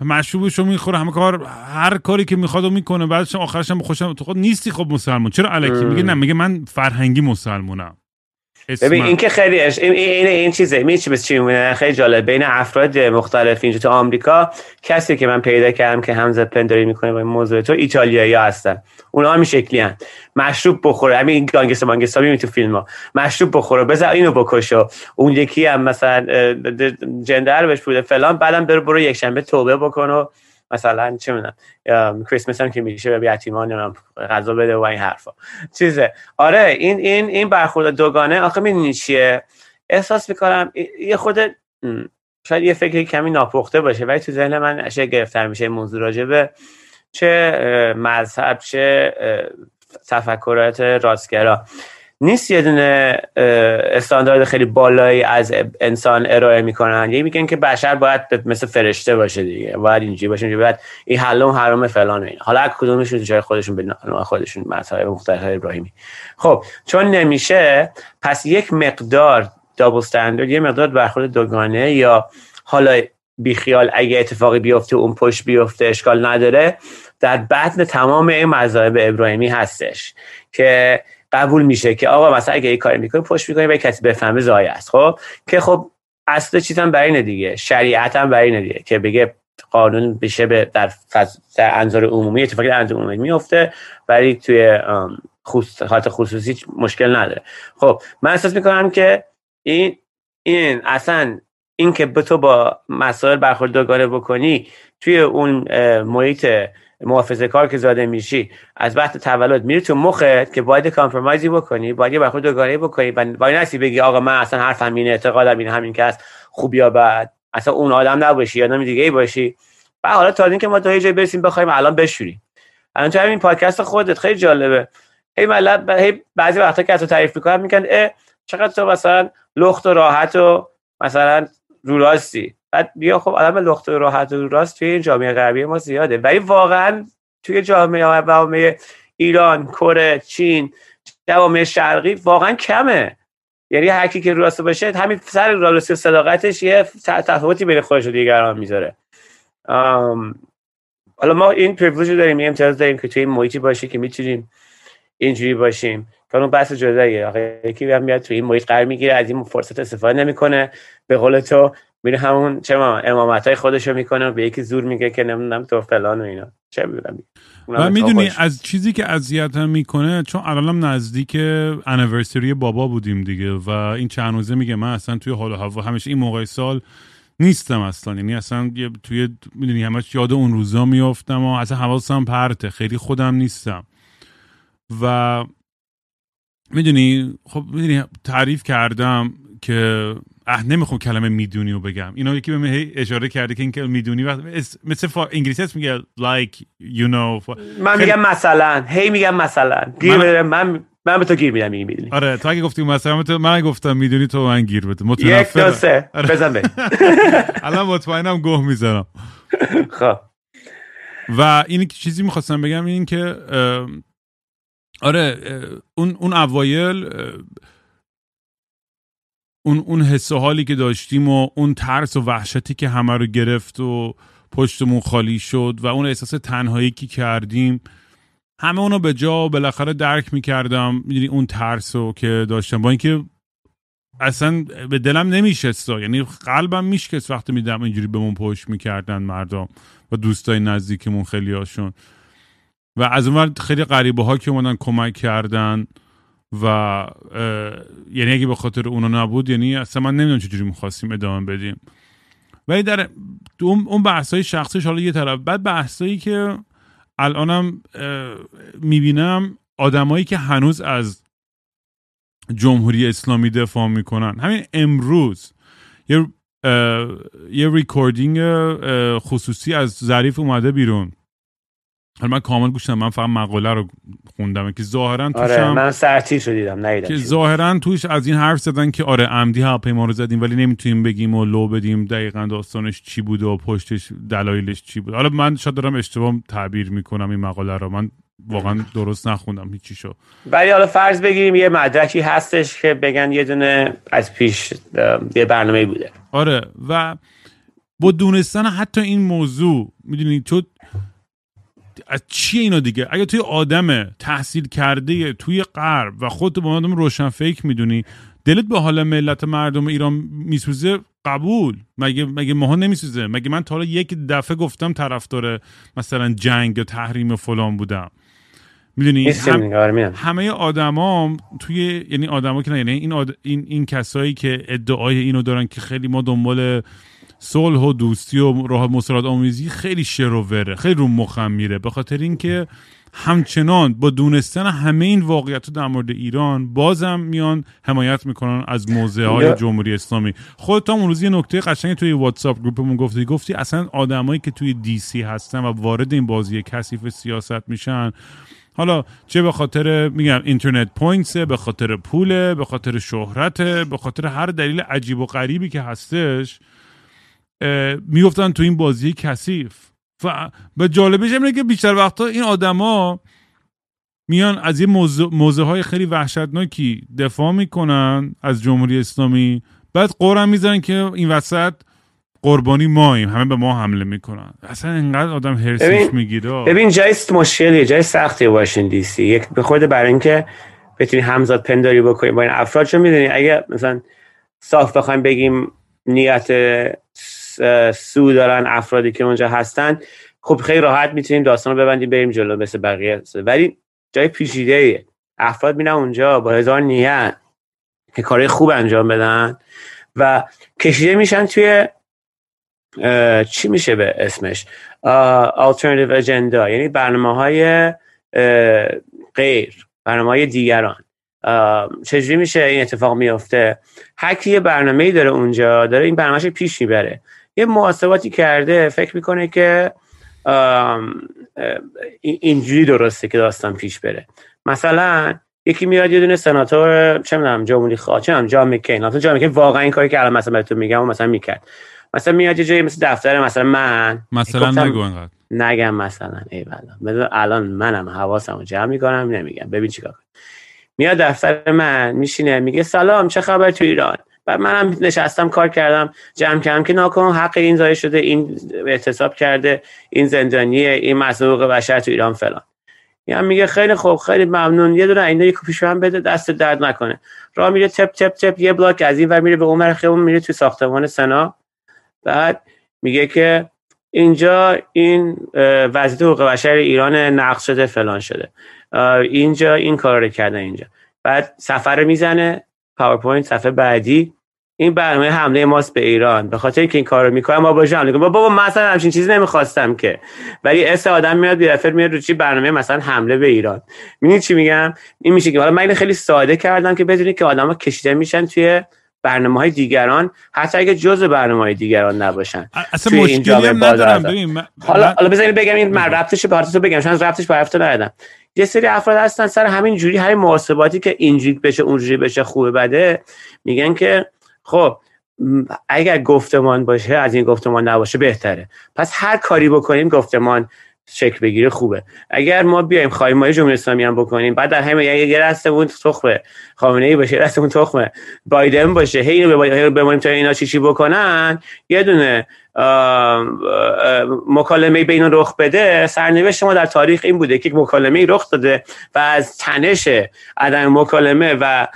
مشروبش رو می‌خوره همه کار هر کاری که می‌خواد رو می‌کنه. بعدش آخرش هم خوشم تو خود نیستی خب مسلمان. چرا الکی. میگه نه میگه من فرهنگی مسلمونم. اسم ببین این که خیلی اش... این این این چیزه. می چی چی؟ خیلی جالب. بین افراد مختلف اینجا تو آمریکا کسی که من پیدا کردم که هم پنداری می‌کنه با این موضوع تو ایتالیایی هستن. اونا هم شکلی هن. مشروب بخوره. همین گانگس مانگستا می‌بینی تو فیلم ها مشروب بخوره. بذار اینو بکشو. اون یکی هم مثلا جندر بهش بوده. فلان بعدم بره برو یک شنبه توبه بکن و مثلا چه می‌دونم کریسمس هم که میشه به یتیمان غذا بده و این حرفا. چیزه. آره این این این برخورد دوگانه آخه می‌دونی چیه؟ احساس می‌کنم یه خود شاید یه فکری کمی ناپخته باشه ولی تو ذهن من اشیاء گرفتر میشه موضوع راجبه چه مذهب چه تفکرات راستگرا. نیست یه دونه استاندارد خیلی بالایی از انسان ارائه می‌کنن. یه میگن که بشر باید مثل فرشته باشه دیگه. باید اینجوری باشه اینجوری باید این حلم حرام فلان و اینا. حالا کدومشون جای خودشون به خودشون مذهب مختلف ابراهیمی. خب چون نمیشه پس یک مقدار دابل استاندارد یه مقدار برخورد دوگانه یا حالا بیخیال اگه اتفاقی بیفته اون پشت بیفته اشکال نداره در بطن تمام این مذاهب ابراهیمی هستش که قبول میشه که آقا مثلا اگه یه کاری می‌کنی پشت می‌کنی و کسی بفهمه زایه است. خب؟ که خب اصل چیزم بر اینه دیگه شریعت هم بر اینه دیگه که بگه قانون بشه به در, فض... در انظار عمومی اتفاقی در انظار عمومی میفته ولی توی خصوص... خصوصی مشکل نداره. خب من احساس می‌کنم که این این اصلا این که به تو با مسائل برخورد دوگانه بکنی توی اون محیط محافظه کار که زاده میشی از وقت تولد میری تو مخت که باید کامپرومایزی بکنی باید یه برخورد دوگانه بکنی. باید نسی بگی آقا من اصلا حرفم اینه اعتقادم اینه همین که هست خوب یا بد اصلا اون آدم نباشی یا آدم دیگه ای باشی. و حالا تا اینکه ما تا یه جایی برسیم بخوایم الان بشوریم. الان تو همین پادکست خودت خیلی جالبه. هی ملت هی بعضی وقتا که از تو تعریف می‌کنن میگن اه چقدر تو مثلا لخت و راحت و مثلا رو بعد بیا خب آدم لخت راحت و راست توی این جامعه غربی ما زیاده. ولی واقعا توی جامعه جامعه ایران کره چین جوامع شرقی واقعا کمه. یعنی هر کی که رو راسته باشه همین سر راستی و صداقتش یه تفاوتی بین خودش و دیگران می‌ذاره. حالا ما این پریویلیج رو داریم این امتیاز داریم که توی این محیطی باشه که می‌تونیم اینجوری باشیم. که اون بحث جداییه. یکی هم میاد توی این محیط قرار می‌گیره از این فرصت استفاده نمی‌کنه. به قول تو میره همون چه ما امامت های خودشو می‌کنه و به یکی زور میگه که نمی‌دونم تو فلان و اینا. چه می‌دونم. و می‌دونی از چیزی که اذیتم می‌کنه چون الانم نزدیک انیورسری بابا بودیم دیگه و این چند روزه میگه من اصلا توی حال و هوا همیشه این موقع سال نیستم اصلا. یعنی اصلا توی می‌دونی همش یاد اون روزا میافتم و اصلا حواسم پرته خیلی خودم نیستم. و می‌دونی خب می‌دونی تعریف کردم که اه نمی‌خوام کلمه می‌دونی رو بگم. اینا یکی به من هی اشاره کرده که این که می‌دونی وقت مثل فا... انگلیسی هست میگه like you know فا... من میگم مثلا. هی میگم مثلا. گیر من- من من به تو گیر میدم این می‌دونی. آره تو اگه گفتی مثلا تو من گفتم می‌دونی تو به من گیر بده. یک دو سه. آره. بزن بریم. الان مطمئنم گوه می‌زنم. خب. و این چیزی می‌خواستم بگم این که آره اون اون اوایل اون اون حس و حالی که داشتیم و اون ترس و وحشتی که همه رو گرفت و پشتمون خالی شد و اون احساس تنهایی که کردیم همه اونو به جا بالاخره درک می‌کردم می‌دونی اون ترس رو که داشتم. با اینکه اصلا به دلم نمیشستا یعنی قلبم میشکست وقتی میدم اینجوری بهمون پشت می‌کردن مردم و دوستای نزدیکمون خیلی هاشون و از اون خیلی غریبه ها که اومدن کمک کردن. و یعنی اگه به خاطر اونا نبود یعنی اصلا من نمی‌دونم چجوری می‌خواستیم ادامه بدیم. ولی در اون اون بحثای شخصیش حالا یه طرف. بعد بحثایی که الانم می‌بینم آدمایی که هنوز از جمهوری اسلامی دفاع می‌کنن. همین امروز یه یه recording خصوصی از ظریف اومده بیرون. حالا من کامل گوش من فقط مقاله رو خوندم. که ظاهرا توش آره من سرتیتر رو دیدم نیدم که ظاهرا توش از این حرف زدن که آره عمدی هواپیما رو زدیم ولی نمی‌تونیم بگیم و لو بدیم دقیقا داستانش چی بود و پشتش دلایلش چی بود. حالا من شاید دارم اشتباه تعبیر می‌کنم این مقاله رو. من واقعا درست نخوندم هیچی شو ولی حالا فرض بگیریم یه مدرکی هستش که بگن یه دونه از پیش یه برنامه بوده. آره و با دونستن حتی این موضوع می‌دونی تو از چیه اینا دیگه؟ اگه توی آدم تحصیل کرده توی غرب و خودت با آدم روشن فکر می‌دونی دلت به حال ملت مردم ایران میسوزه قبول. مگه مگه ماها نمیسوزه؟ مگه من تا حالا یک دفعه گفتم طرفدار مثلا جنگ یا تحریم فلان بودم؟ می‌دونی؟ هم... همه آدما توی یعنی آدما که نه یعنی این, این این کسایی که ادعای اینو دارن که خیلی ما دنبال صلح و دوستی و راه مسارات آمیزی خیلی شروره خیلی رو مخم میره. به خاطر اینکه همچنان با دونستن همه این واقعیت در مورد ایران بازم میان حمایت می‌کنن از موضع های جمهوری اسلامی. خودت هم اون روز یه نکته قشنگ توی واتساپ گروپمون گفتی. گفتی اصلا آدمایی که توی دی سی هستن و وارد این بازی کثیف سیاست میشن حالا چه به خاطر میگم اینترنت پوینتسه به خاطر پوله به خاطر شهرته به خاطر هر دلیل عجیب و غریبی که هستش می‌گفتن تو این بازی کثیف. و به جالبش اینه که بیشتر وقتا این آدما میان از یه موضوع, های خیلی وحشتناکی دفاع می‌کنن از جمهوری اسلامی. بعد قرم می‌زنن که این وسط قربانی ماییم همه به ما حمله می‌کنن. اصلا اینقدر آدم هرسش می‌گیره. ببین جای مشکلیه جای سختی واشنگتن دی سی. یک به خود برای اینکه بتونی همزاد پنداری بکنی با این افراد چون می‌دونی اگه مثلا صاف بخوایم بگیم نیت سو دارن افرادی که اونجا هستن. خب خیلی راحت می‌تونیم داستان رو ببندیم بریم جلو مثل بقیه. ولی جای پیچیده افراد میرن اونجا با هزار نیت که کار خوب انجام بدن و کشیده میشن توی چی میشه به اسمش؟ alternative agenda یعنی برنامه های غیر برنامه های دیگران چجوری میشه این اتفاق میفته هر کی یه برنامه ای داره اونجا داره این برنامهش پیش می‌بره. یه محاسباتی کرده فکر می‌کنه که اینجوری درسته که داستان پیش بره. مثلا یکی میاد یه دونه سناتور چه می‌دونم جمهوری خواه چه می‌دونم جان مکین. مثلا جان مکین واقعا این کاری که الان مثلا بهتون میگم و مثلا می‌کرد. مثلا میاد یه جایی مثل دفتر مثلا من مثلا نگو انقدر. نگم مثلا ای بلا الان منم حواسمو جمع می‌کنم نمیگم. ببین چیکار میاد دفتر من میشینه میگه سلام چه خبر تو ایران؟ و منم نشستم کار کردم جمع کردم که ناکن حق این زای شده این اعتصاب کرده این زندانیه این مسئول بشر تو ایران فلان. یعنی میگه خیلی خوب خیلی ممنون. یه دونه اینا یک پیش هم بده دست درد نکنه. راه میره تپ تپ تپ یه بلاک از این ور میره به اون خیابون میره تو ساختمان سنا. بعد میگه که اینجا این وضعیت حقوق بشر ایران نقص شده فلان شده. اینجا این کار رو کردن اینجا. بعد سفر می‌زنه پاورپوینت صفحه بعدی. این برنامه حمله ماست به ایران. به خاطر که این کارو می‌کنم ما با حمله بابا مثلا همچین چیزی نمی‌خواستم که. ولی اس آدم میاد بیرفر میاد رو چی برنامه مثلا حمله به ایران. می‌بینید چی میگم؟ این میشه که حالا من خیلی ساده کردم که بدونید که آدما کشیده میشن توی برنامه های دیگران حتی اگه جز برنامه های دیگران نباشن. اصلا مشکلی هم ندارم. ببین حالا حالا بذارید بگم این من ربطش به تو بگم چون ربطش به حرفتو ندادم. یه سری افراد هستن سر همین جوری هر محاسباتی که اینجوری بشه اونجوری بشه خوبه بده میگن که خب اگر گفتمان باشه از این گفتمان نباشه بهتره. پس هر کاری بکنیم گفتمان شکل بگیره خوبه. اگر ما بیایم خواهیم ما جمهوری اسلامی هم بکنیم بعد در همه یه رستمون تخمه. خامنه ای باشه رستمون تخمه. بایدن باشه. هی اینو بمونیم تا اینا چی چی بکنن. یه دونه مکالمه بین رخ بده. سرنوشت ما در تاریخ این بوده که مکالمه رخ داده و از تنش عدم مکالمه و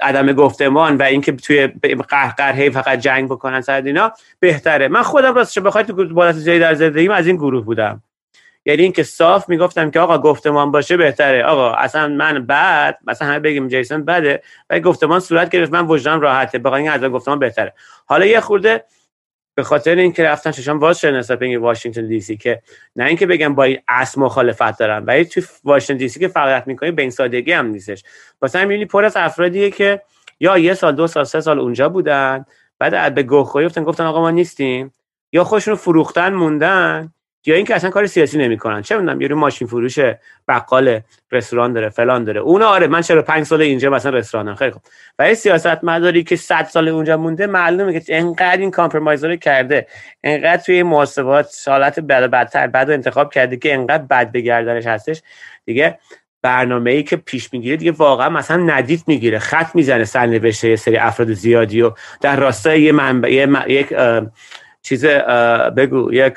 عدم گفتمان و اینکه توی قهقر فقط جنگ بکنن سر اینا بهتره. من خودم راستش بخواید تو بالات جایی در زندگیم از این گروه بودم. یعنی اینکه صاف می‌گفتم که آقا گفتمان باشه بهتره. آقا اصلا من بعد مثلا همه بگیم جیسون بده و گفتمان صورت گرفت من وجدان راحته بخاطر این از گفتمان بهتره. حالا یه خورده به خاطر اینکه رفتن چشم باز شدن نسبت به واشنگتن دی سی که نه اینکه بگم با اصل مخالفت دارن ولی تو واشنگتن دی سی که فعالیت می‌کنی به این سادگی هم نیستش. واسه همین پر از افرادیه که یا یه سال دو سال سه سال اونجا بودن بعد به گوخوری گفتن گفتن آقا ما نیستیم. یا خودشون فروختن موندن. یا اینکه اصلا کار سیاسی نمی‌کنن. چه می‌دونم یارو ماشین فروش بقال رستوران داره فلان داره. اون آره من چرا پنج سال اینجا مثلا رستورانم. خیلی خوب. و سیاست مداری که 100 سال اونجا مونده معلومه که انقدر این کامپرمایز رو کرده انقدر توی محاسبات حالت بد بدتر بعد انتخاب کرده که انقدر بد بگردنش هستش. دیگه برنامه ای که پیش می‌گیره دیگه واقعا مثلا ندید می‌گیره. خط می‌زنه سرنوشته یه سری افراد زیادی و در راستای یه منبع یک چیز بگو یک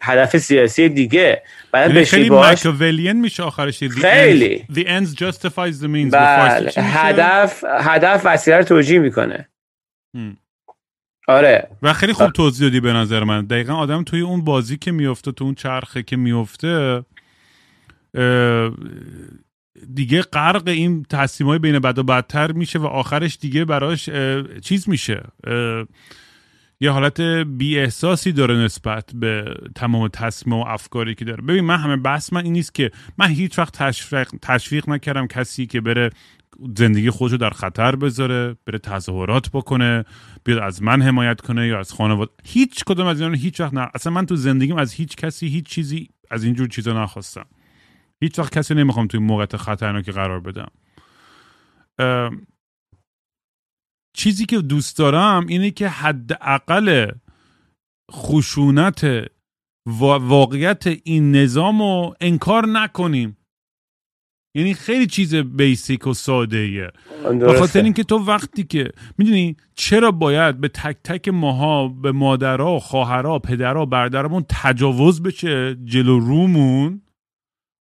هدف سیاسی دیگه. بعد یعنی خیلی ماکاولین میشه آخرش. خیلی. the ends justifies the means بله. هدف هدف وسیله رو توجیه می‌کنه. آره. و خیلی خوب توضیح دادی به نظر من. دقیقا آدم توی اون بازی که میفته تو اون چرخه که میفته دیگه غرق این تصمیم های بین بد و بدتر میشه و آخرش دیگه براش چیز میشه. یه حالت بی احساسی داره نسبت به تمام تصمیم و افکاری که داره. ببین من همه بحث من این نیست که من هیچ وقت تشویق, تشویق نکردم کسی که بره زندگی خودش رو در خطر بذاره بره تظاهرات بکنه بیاد از من حمایت کنه یا از خانواده هیچ کدوم از اینا هیچ وقت نه. اصلا من تو زندگیم از هیچ کسی هیچ چیزی از اینجور چیزا نخواستم. هیچ وقت کسی نمی‌خوام توی موقع خطرناکی قرار بدم. چیزی که دوست دارم اینه که حداقل خشونت واقعیت این نظام رو انکار نکنیم. یعنی خیلی چیز بیسیک و ساده ایه به خاطر اینکه تو وقتی که می‌دونی چرا باید به تک تک ماها به مادرها خواهرها پدرها برادرمون تجاوز بشه جلو رومون؟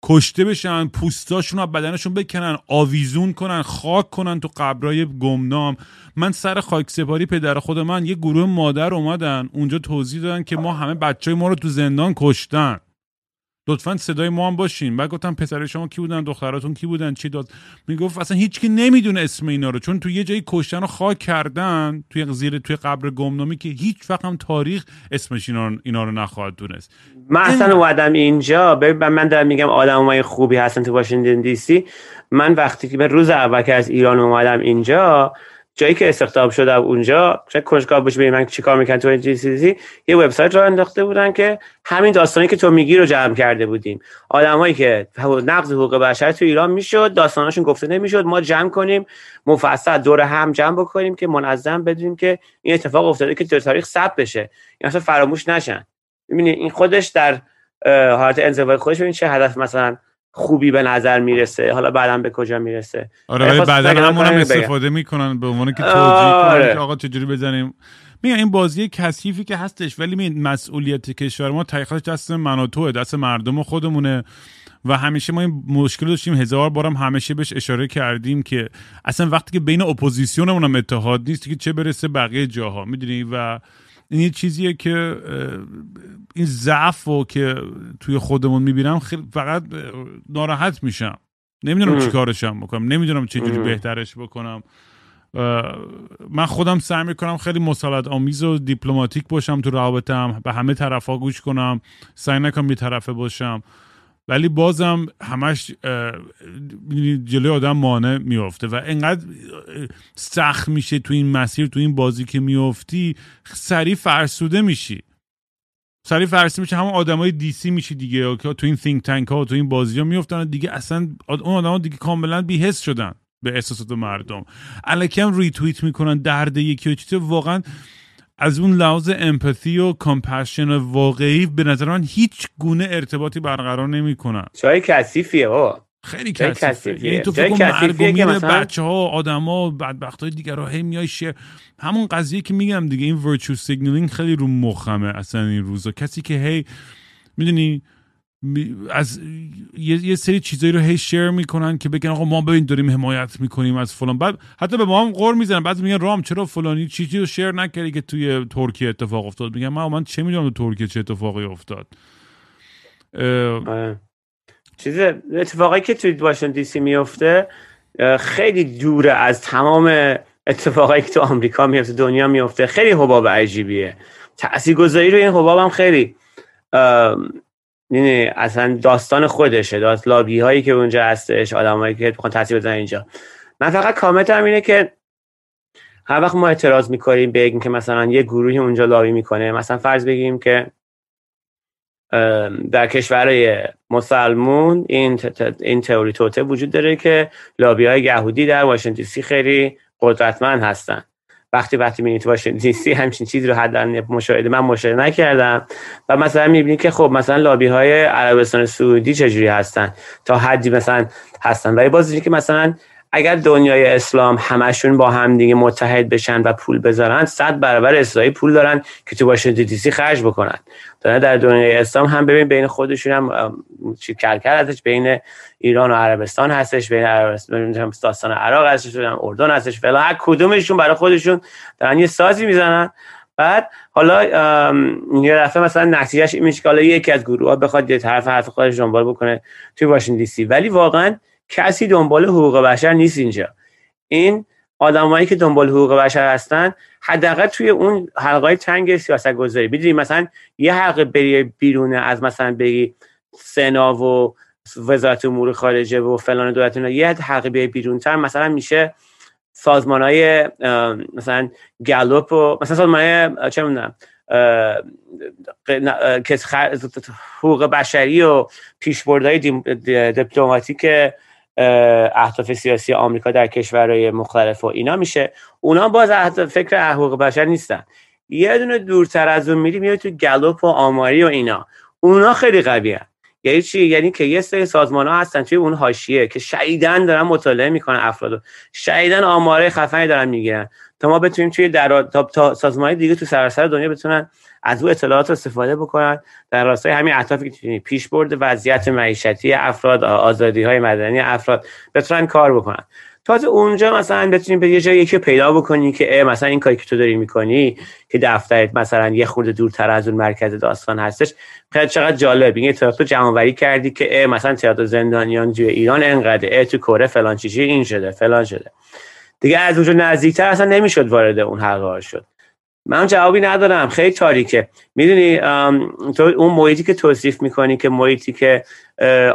کشته بشن پوستاشون رو بدنشون بکنن آویزون کنن خاک کنن تو قبرای گمنام. من سر خاک سپاری پدر خود من یه گروه مادر اومدن اونجا توضیح دادن که ما همه بچه ما رو تو زندان کشتن. لطفا صدای ما هم باشین. بعد گفتم پسر شما کی بودن؟ دختراتون کی بودن؟ چی داد؟ می‌گفت اصلا هیچکی نمی‌دونه اسم اینا رو چون تو یه جایی کشتن و خاک کردن توی زیر توی قبر گمنامی که هیچ وقت هم تاریخ اسمش اینا رو, اینا رو نخواهد دونست. من اصلا اومدم اینجا. من دارم میگم آدمای خوبی هستن تو واشنگتن دی سی. من وقتی که به روز اول که از ایران اومدم اینجا جایی که استخدام شده اونجا چه کنجکاو بشه ببین من چیکار می‌کنم تو جی سی یه وبسایت رو انداخته بودن که همین داستانی که تو میگی رو جمع کرده بودیم. آدمایی که نقض حقوق بشر تو ایران می‌شد داستاناشون گفته نمی‌شد ما جمع کنیم مفصل دور هم جمع بکنیم که منظم بدونیم که این اتفاق افتاده که در تاریخ ثبت بشه. این اصلا فراموش نشن. ببینید این خودش در حالت انزوای خودش ببین چه هدف مثلا خوبی به نظر می‌رسه. حالا بعدا به کجا می‌رسه. آره ولی بعدا همون هم استفاده می‌کنن به عنوان که توجیه آره. که آقا چجوری بزنیم. میگن این بازی کثیفی که هستش ولی می مسئولیت کشور ما تحقیقش دست من و توه دست مردم خودمونه. و همیشه ما این مشکل داشتیم. هزار بارم همیشه بهش اشاره کردیم که اصلا وقتی که بین اپوزیسیونمون هم اتحاد نیست که چه برسه بقیه جاها می‌دونی؟ و این یه چیزیه که این ضعف رو که توی خودمون می‌بینم فقط ناراحت میشم. نمی‌دونم چی کارشم بکنم. نمی‌دونم چجوری بهترش بکنم. من خودم سعی می‌کنم خیلی مسالت آمیز و دیپلماتیک باشم تو رابطم به همه طرفا گوش کنم. سعی نکنم بی طرفه باشم. ولی بازم همش جلوی آدم مانع میافته و انقدر سخت میشه تو این مسیر تو این بازی که میافتی سریع فرسوده میشی. سریع فرسوده میشه همون آدمای دیسی میشی دیگه که تو این think tank ها تو این بازی ها میفتن دیگه اصلا اون آدم ها دیگه کاملا بی‌حس شدن به احساسات مردم. الکم ریتویت می‌کنن درد یکی و چیزی. واقعا از اون لحاظ empathy و compassion واقعی به نظر من هیچ گونه ارتباطی برقرار نمی‌کنن. جای کثیفیه ها خیلی کثیفه. یعنی تو فکر مثلا... بچه ها آدم ها بدبخت های دیگر ها هی میای همون قضیه که میگم دیگه این ورچو سیگنالینگ خیلی رو مخمه اصلا این روزا. کسی که هی می‌دونی از یه, سری چیزایی رو هی شیر می‌کنن که بگن آقا ما ببین داریم حمایت می‌کنیم از فلان. بعد حتی به ما هم قور می‌زنن. بعد میگن رام چرا فلانی چیزی رو شیر نکردی که توی ترکیه اتفاق افتاد؟ میگن من من چه می‌دونم تو ترکیه چه اتفاقی افتاد. آره. چیز اتفاقی که توی واشنگتن دی سی میفته خیلی دوره از تمام اتفاقایی که تو آمریکا میفته دنیا میفته خیلی حباب عجیبیه. تاثیرگذاری رو این حباب هم خیلی یعنی اصلا داستان خودشه. داست لابی هایی که اونجا هستش آدمایی که می‌خوان تاثیر بزنن اینجا. من فقط کامنت هم اینه که هر وقت ما اعتراض می‌کنیم بگیم که مثلا یه گروهی اونجا لابی می‌کنه مثلا فرض بگیم که در کشورهای مسلمون این این تئوری توته وجود داره که لابی های یهودی در واشنگتن سی خیلی قدرتمند هستن. وقتی وقتی می‌بینید تو واشنگتن دی سی همچین چیزی رو حداقل مشاهده من مشاهده نکردم. و مثلا می‌بینید که خب مثلا لابی های عربستان سعودی چجوری هستن؟ تا حدی مثلا هستن. ولی باز که مثلا اگر دنیای اسلام همشون با هم دیگه متحد بشن و پول بذارن صد برابر اسرائیل پول دارن که تو واشنگتن دی سی خرج بکنن. در دنیای اسلام هم ببین بین خودشون هم چی کلکل هستش بین ایران و عربستان هستش بین عربستان عراق هستش اردن هستش فلان هر کدومشون برای خودشون دارن یه سازی می‌زنن. بعد حالا یه دفعه مثلا نتیجهش این میشه که حالا یکی از گروه ها بخواد یه طرف حرف خودش دنبال بکنه توی واشنگتن دی سی. ولی واقعا کسی دنبال حقوق بشر نیست اینجا. این آدمایی که دنبال حقوق بشر هستن حداقل توی اون حلقای تنگ سیاست گذاری می‌دونی مثلا یه حلقه بری بیرونه از مثلا بگی سنا و وزارت امور خارجه و فلان دولت یه حلقه بیای بیرون تر مثلا میشه سازمان های مثلا گلوپ و مثلا سازمان های چه می‌دونم حقوق بشری و پیشبردهای دیپلماتیک اهداف سیاسی آمریکا در کشورهای مختلف و اینا میشه. اونا باز فکر حقوق بشر نیستن. یه دونه دورتر از اون میری میاد تو گلوپ و آماری و اینا. اونا خیلی قویه. یعنی چی؟ یعنی که یه سری سازمان ها هستن توی اون حاشیه که شهیدن دارن مطالعه می‌کنن افرادو شهیدن آماره خفنی دارن می‌گیرن. تا ما بتونیم توی در تا, سازمان دیگه تو سراسر دنیا بتونن از او اطلاعات استفاده بکنن. در راستای همین اهدافی که پیش برد وضعیت معیشتی افراد آزادی های مدنی افراد بتونن کار بکنن. تازه اونجا مثلا بتونیم به یه جایی یکی پیدا بکنی که مثلا این کاری که تو داری می‌کنی که دفترت مثلا یه خورده دورتر از اون مرکز داستان هستش خیلی چقدر جالب این تو جمع کردی که مثلا تعداد زندانیان توی ایران انقدر تو کره فلان چیزی این شده فلان شده. دیگه از اونجا نزدیکتر اصلا نمی‌شد وارد اون حلقه شد. من جوابی ندارم. خیلی تاریکه. می‌دونی تو اون محیطی که توصیف می‌کنی که محیطی که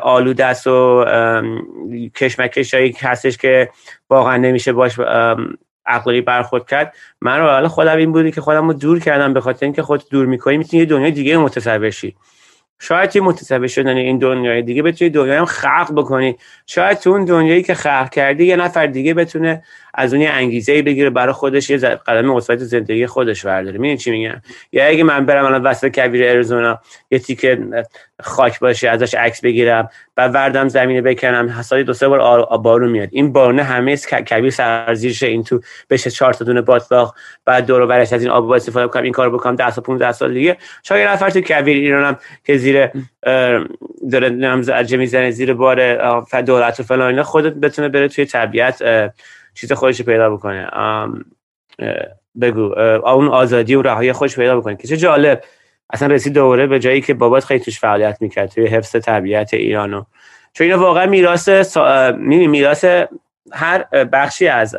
آلوده است و کشمکش هایی هستش که واقعا نمیشه باش عقلی برخورد کرد من رو خودم این بودی که خودم رو دور کردم به خاطر اینکه خود دور می‌کنی می‌تونی یه دنیای دیگه متصور شی. شاید توی متصوی شدن این دنیای دیگه بتونی دنیای هم خلق بکنی. شاید تو اون دنیایی که خلق کردی یه نفر دیگه بتونه از اون انگیزه بگیره برای خودش یه قدم مثبت زندگی خودش برداره. می‌دونی چی میگم؟ یا اگه من برم الان وسط کویر اریزونا یه تیکه خاک باشه ازش عکس بگیرم و وردم زمینه بکنم حسابی دو سه بار بارون میاد. این بارونه همه کویر سرزیرشه. این تو بشه چهار تا دونه باطلاق بعد دور و از این آب استفاده کنم این کارو بکنم 10 تا 15 سال دیگه. شاید نفر تو کویر ایرانم که زیر داره نمز می‌زنه زیر بار دولت و فلان خودت بتونه بره توی طبیعت چیز خودش پیدا بکنه. بگو. اون آزادی و رهایی خودش پیدا بکنه. که چه جالب. اصلا رسید دوره به جایی که بابات خیلی توش فعالیت می‌کرد توی حفظ طبیعت ایرانو چون اینا واقعا میراث سا... میراث هر بخشی از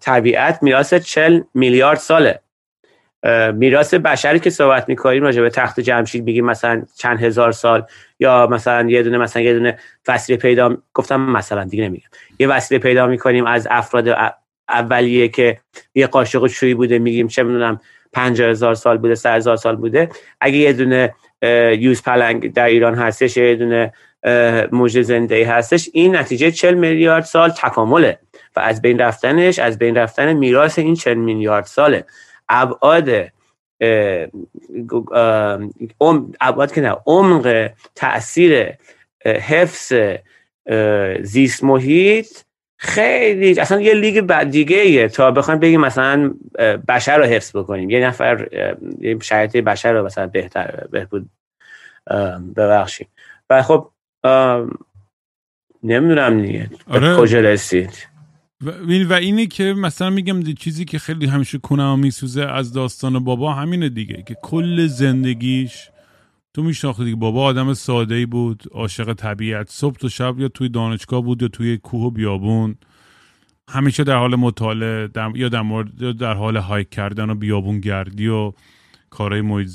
طبیعت میراث 40 میلیارد ساله. میراث بشری که صحبت می‌کنیم راجع به تخت جمشید بگیم مثلا چند هزار سال یا مثلا یه دونه مثلا یه دونه وسیله پیدا گفتم مثلا دیگه نمیگم. یه وسیله پیدا می‌کنیم از افراد اولیه که یه قاشق شویی بوده میگیم چه می‌دونم هزار سال بوده سه هزار سال بوده. اگه یه دونه یوز پلنگ در ایران هستش یه دونه موجه زنده هستش این نتیجه 40 میلیارد سال تکامله و از بین رفتنش از بین رفتن میراث این 40 میلیارد ساله. ابعاد ابعاد که نه عمق تاثیر حفظ زیست محیط خیلی اصلا یه لیگ بعد دیگه تا بخوایم بگیم مثلا بشر رو حفظ بکنیم. یه نفر شرایط بشر رو مثلا بهتر بهبود ببخشیم و خب نمی‌دونم دیگه. آره. کجا رسید؟ و, و اینه که مثلا میگم چیزی که خیلی همیشه کنم میسوزه از داستان بابا همینه دیگه که کل زندگیش تو میشناختی دیگه بابا آدم ساده ای بود عاشق طبیعت صبح تا شب یا توی دانشگاه بود یا توی کوه و بیابون. همیشه در حال مطالعه یا در مورد در حال هایک کردن و بیابونگردی و کارهای محیط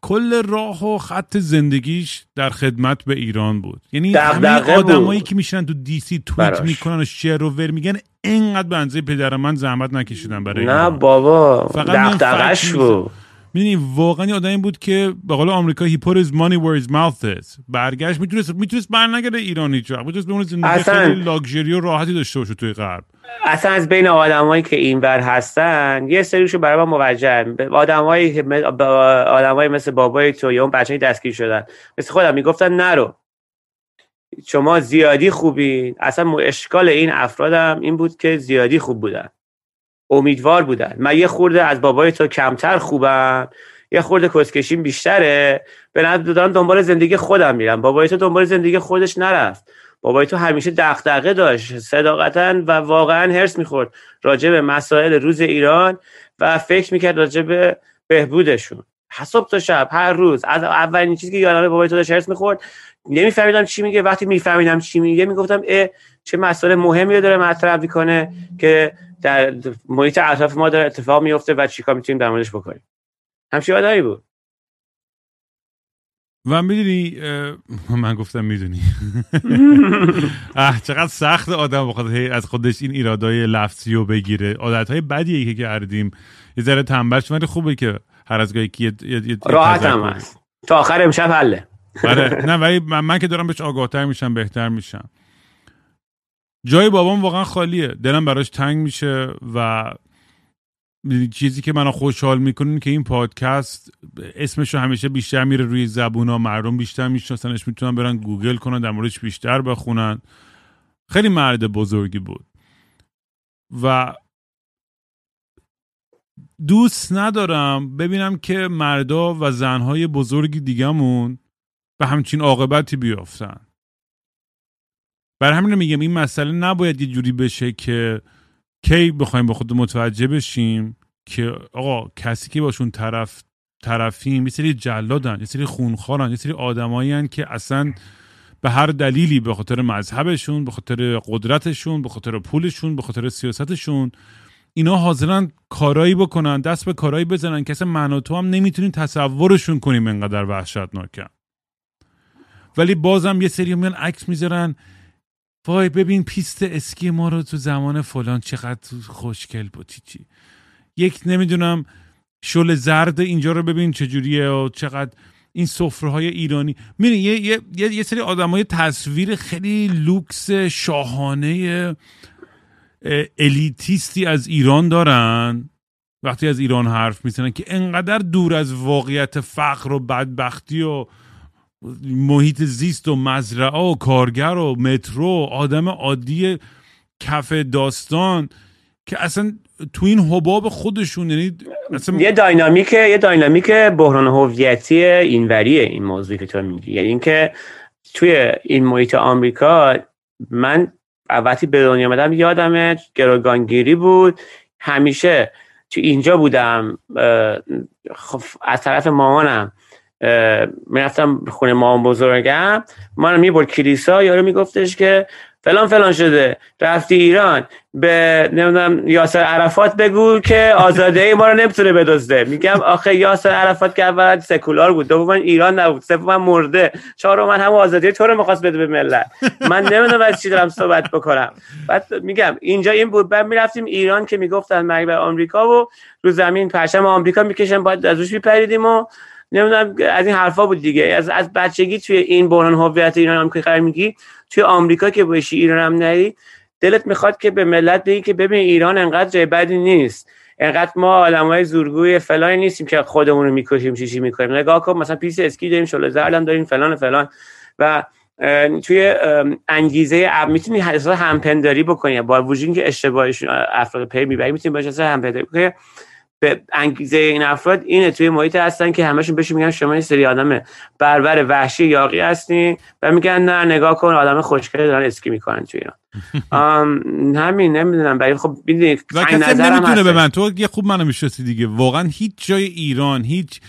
کل راه و خط زندگیش در خدمت به ایران بود. یعنی همه آدمایی که میشن تو دی سی توییت براش. می‌کنن و شیر و ور میگن اینقدر بنزه پدر من زحمت نکشیدن برای نه بابا دغدغش بود. می‌دونی واقعا آدمی بود که به قول آمریکا he put his money where his mouth is. برگشت می‌تونست می‌تونست برنگرده ایرانی چرا می‌تونست بمونه زندگی خیلی لاکچری و راحتی داشته باشه توی غرب. اصلا از بین آدمایی که اینور هستن یه سریشو برای ما موجه. آدمایی آدمایی مثل بابای تو یا اون بچه‌ای دستگیر شدن. مثل خودم می‌گفتن نرو. شما زیادی خوبی اصلا اشکال این افرادم این بود که زیادی خوب بودن. امیدوار بودن. من یه خورده از بابای تو کمتر خوبم یه خورده کسکشیم بیشتره. به نظر دنبال زندگی خودم میرم. بابای تو دنبال زندگی خودش نرفت. بابای تو همیشه دغدغه داشت. صداقتا و واقعا هرس می‌خورد راجع به مسائل روز ایران و فکر می‌کرد راجع به بهبودشون. حساب تا شب هر روز. از اولین چیزی که یادم بابای تو داشت هرس می‌خورد. نمیفهمیدم چی میگه. وقتی میفهمیدم چی میگه می‌گفتم اه چه مسئله مهمی داره مطرح می‌کنه که در محیط اطراف ما داره اتفاق میفته و چیکار می‌تونیم در موردش بکنیم. همچین آدمی بود. و می‌دونی من گفتم می‌دونی. چقدر سخت آدم بخواد از خودش این ایرادای لفظی رو بگیره. عادت های بدیه که کردیم یه ذره تنبل ولی خوبه که هر از گاهی که راحت هم هست. تا آخر امشب حله. بله. نه ولی من, من که دارم بهش آگاهتر میشم بهتر میشم. جای بابام واقعا خالیه. دلم براش تنگ میشه و چیزی که منو خوشحال می‌کنه که این پادکست اسمشو همیشه بیشتر میره روی زبون ها مردم بیشتر میشناسنش می‌تونن برن گوگل کنن در موردش بیشتر بخونن. خیلی مرد بزرگی بود. و دوست ندارم ببینم که مردا و زنهای بزرگی دیگمون به همچین عاقبتی بیافتن. بر همین میگم این مسئله نباید یه جوری بشه که کی بخوایم به خود متوجه بشیم که آقا کسی که باشون طرف طرفیم یه سری جلادن یه سری خونخوارن یه سری آدمایی که اصلا به هر دلیلی به خاطر مذهبشون به خاطر قدرتشون به خاطر پولشون به خاطر سیاستشون اینا حاضرن کارایی بکنن دست به کارایی بزنن که اصلا من و تو هم نمی‌تونیم تصورشون کنیم انقدر وحشتناکن ولی بازم یه سری میان عکس می‌ذارن وای ببین پیست اسکی ما رو تو زمان فلان چقدر خوشگل بود چی یک نمی‌دونم شله زرد اینجا رو ببین چجوریه و چقدر این سفره های ایرانی. میره یه, یه،, یه،, یه سری آدم های تصویر خیلی لوکس شاهانه elitist ی از ایران دارن. وقتی از ایران حرف می‌زنن که انقدر دور از واقعیت فقر و بدبختی و محیط زیست و مزرعه و کارگر و مترو آدم عادی کف داستان که اصلا تو این حباب خودشون یعنی یه داینامیک یه داینامیک بحران هویتی اینوریه این موضوعی که تو میگی. یعنی اینکه توی این محیط آمریکا من وقتی به دنیا آمدم یادم گروگانگیری بود. همیشه تو اینجا بودم خب از طرف مامانم. می‌رفتم خونه مامان بزرگم من می‌برد کلیسا یارو میگفتش که فلان فلان شده رفتی ایران به نمی‌دونم یاسر عرفات بگو که آزادی ما رو نمی‌تونه بدزده. میگم آخه یاسر عرفات که اول سکولار بود دوم ایران نبود سوم مرده چهارم من هم آزادی تو رو می‌خواست بده به ملت. من نمی‌دونم از چی دارم صحبت بکنم. بعد میگم اینجا این بود بعد می‌رفتیم ایران که می‌گفتن مرگ بر آمریکا و رو زمین پرچم آمریکا می‌کشن باید از روش میپریدیم و نمی‌دونم از این حرفا بود دیگه. از از بچگی توی این بحران هویت ایران هم که قرار میگی توی آمریکا که باشی ایران هم نری دلت می‌خواد که به ملت بگی که ببین ایران انقدر جای بدی نیست. انقدر ما آدمای زورگوی فلان نیستیم که خودمون رو می‌کشیم چیزی می‌کنیم. نگاه کن مثلا پیس اسکی داریم شل زردم داریم فلان فلان. و توی انگیزه می‌تونی حساب همپنداری بکنی. با وجود که اشتباهش افراد پی می‌بری می‌تونی باشه همپنداری بکنی. به انگیزه این افراد اینه توی محیط هستن که همشون بهشون میگن شما این سری آدم بربر وحشی یاقی هستین و میگن نه نگاه کن آدم خوشگلی دارن اسکی می‌کنن توی ایران همین نمی‌دونم برای خب ببینید کسی نمی‌تونه به من تو یه خوب منو می‌شناسی دیگه. واقعا هیچ جای ایران هیچ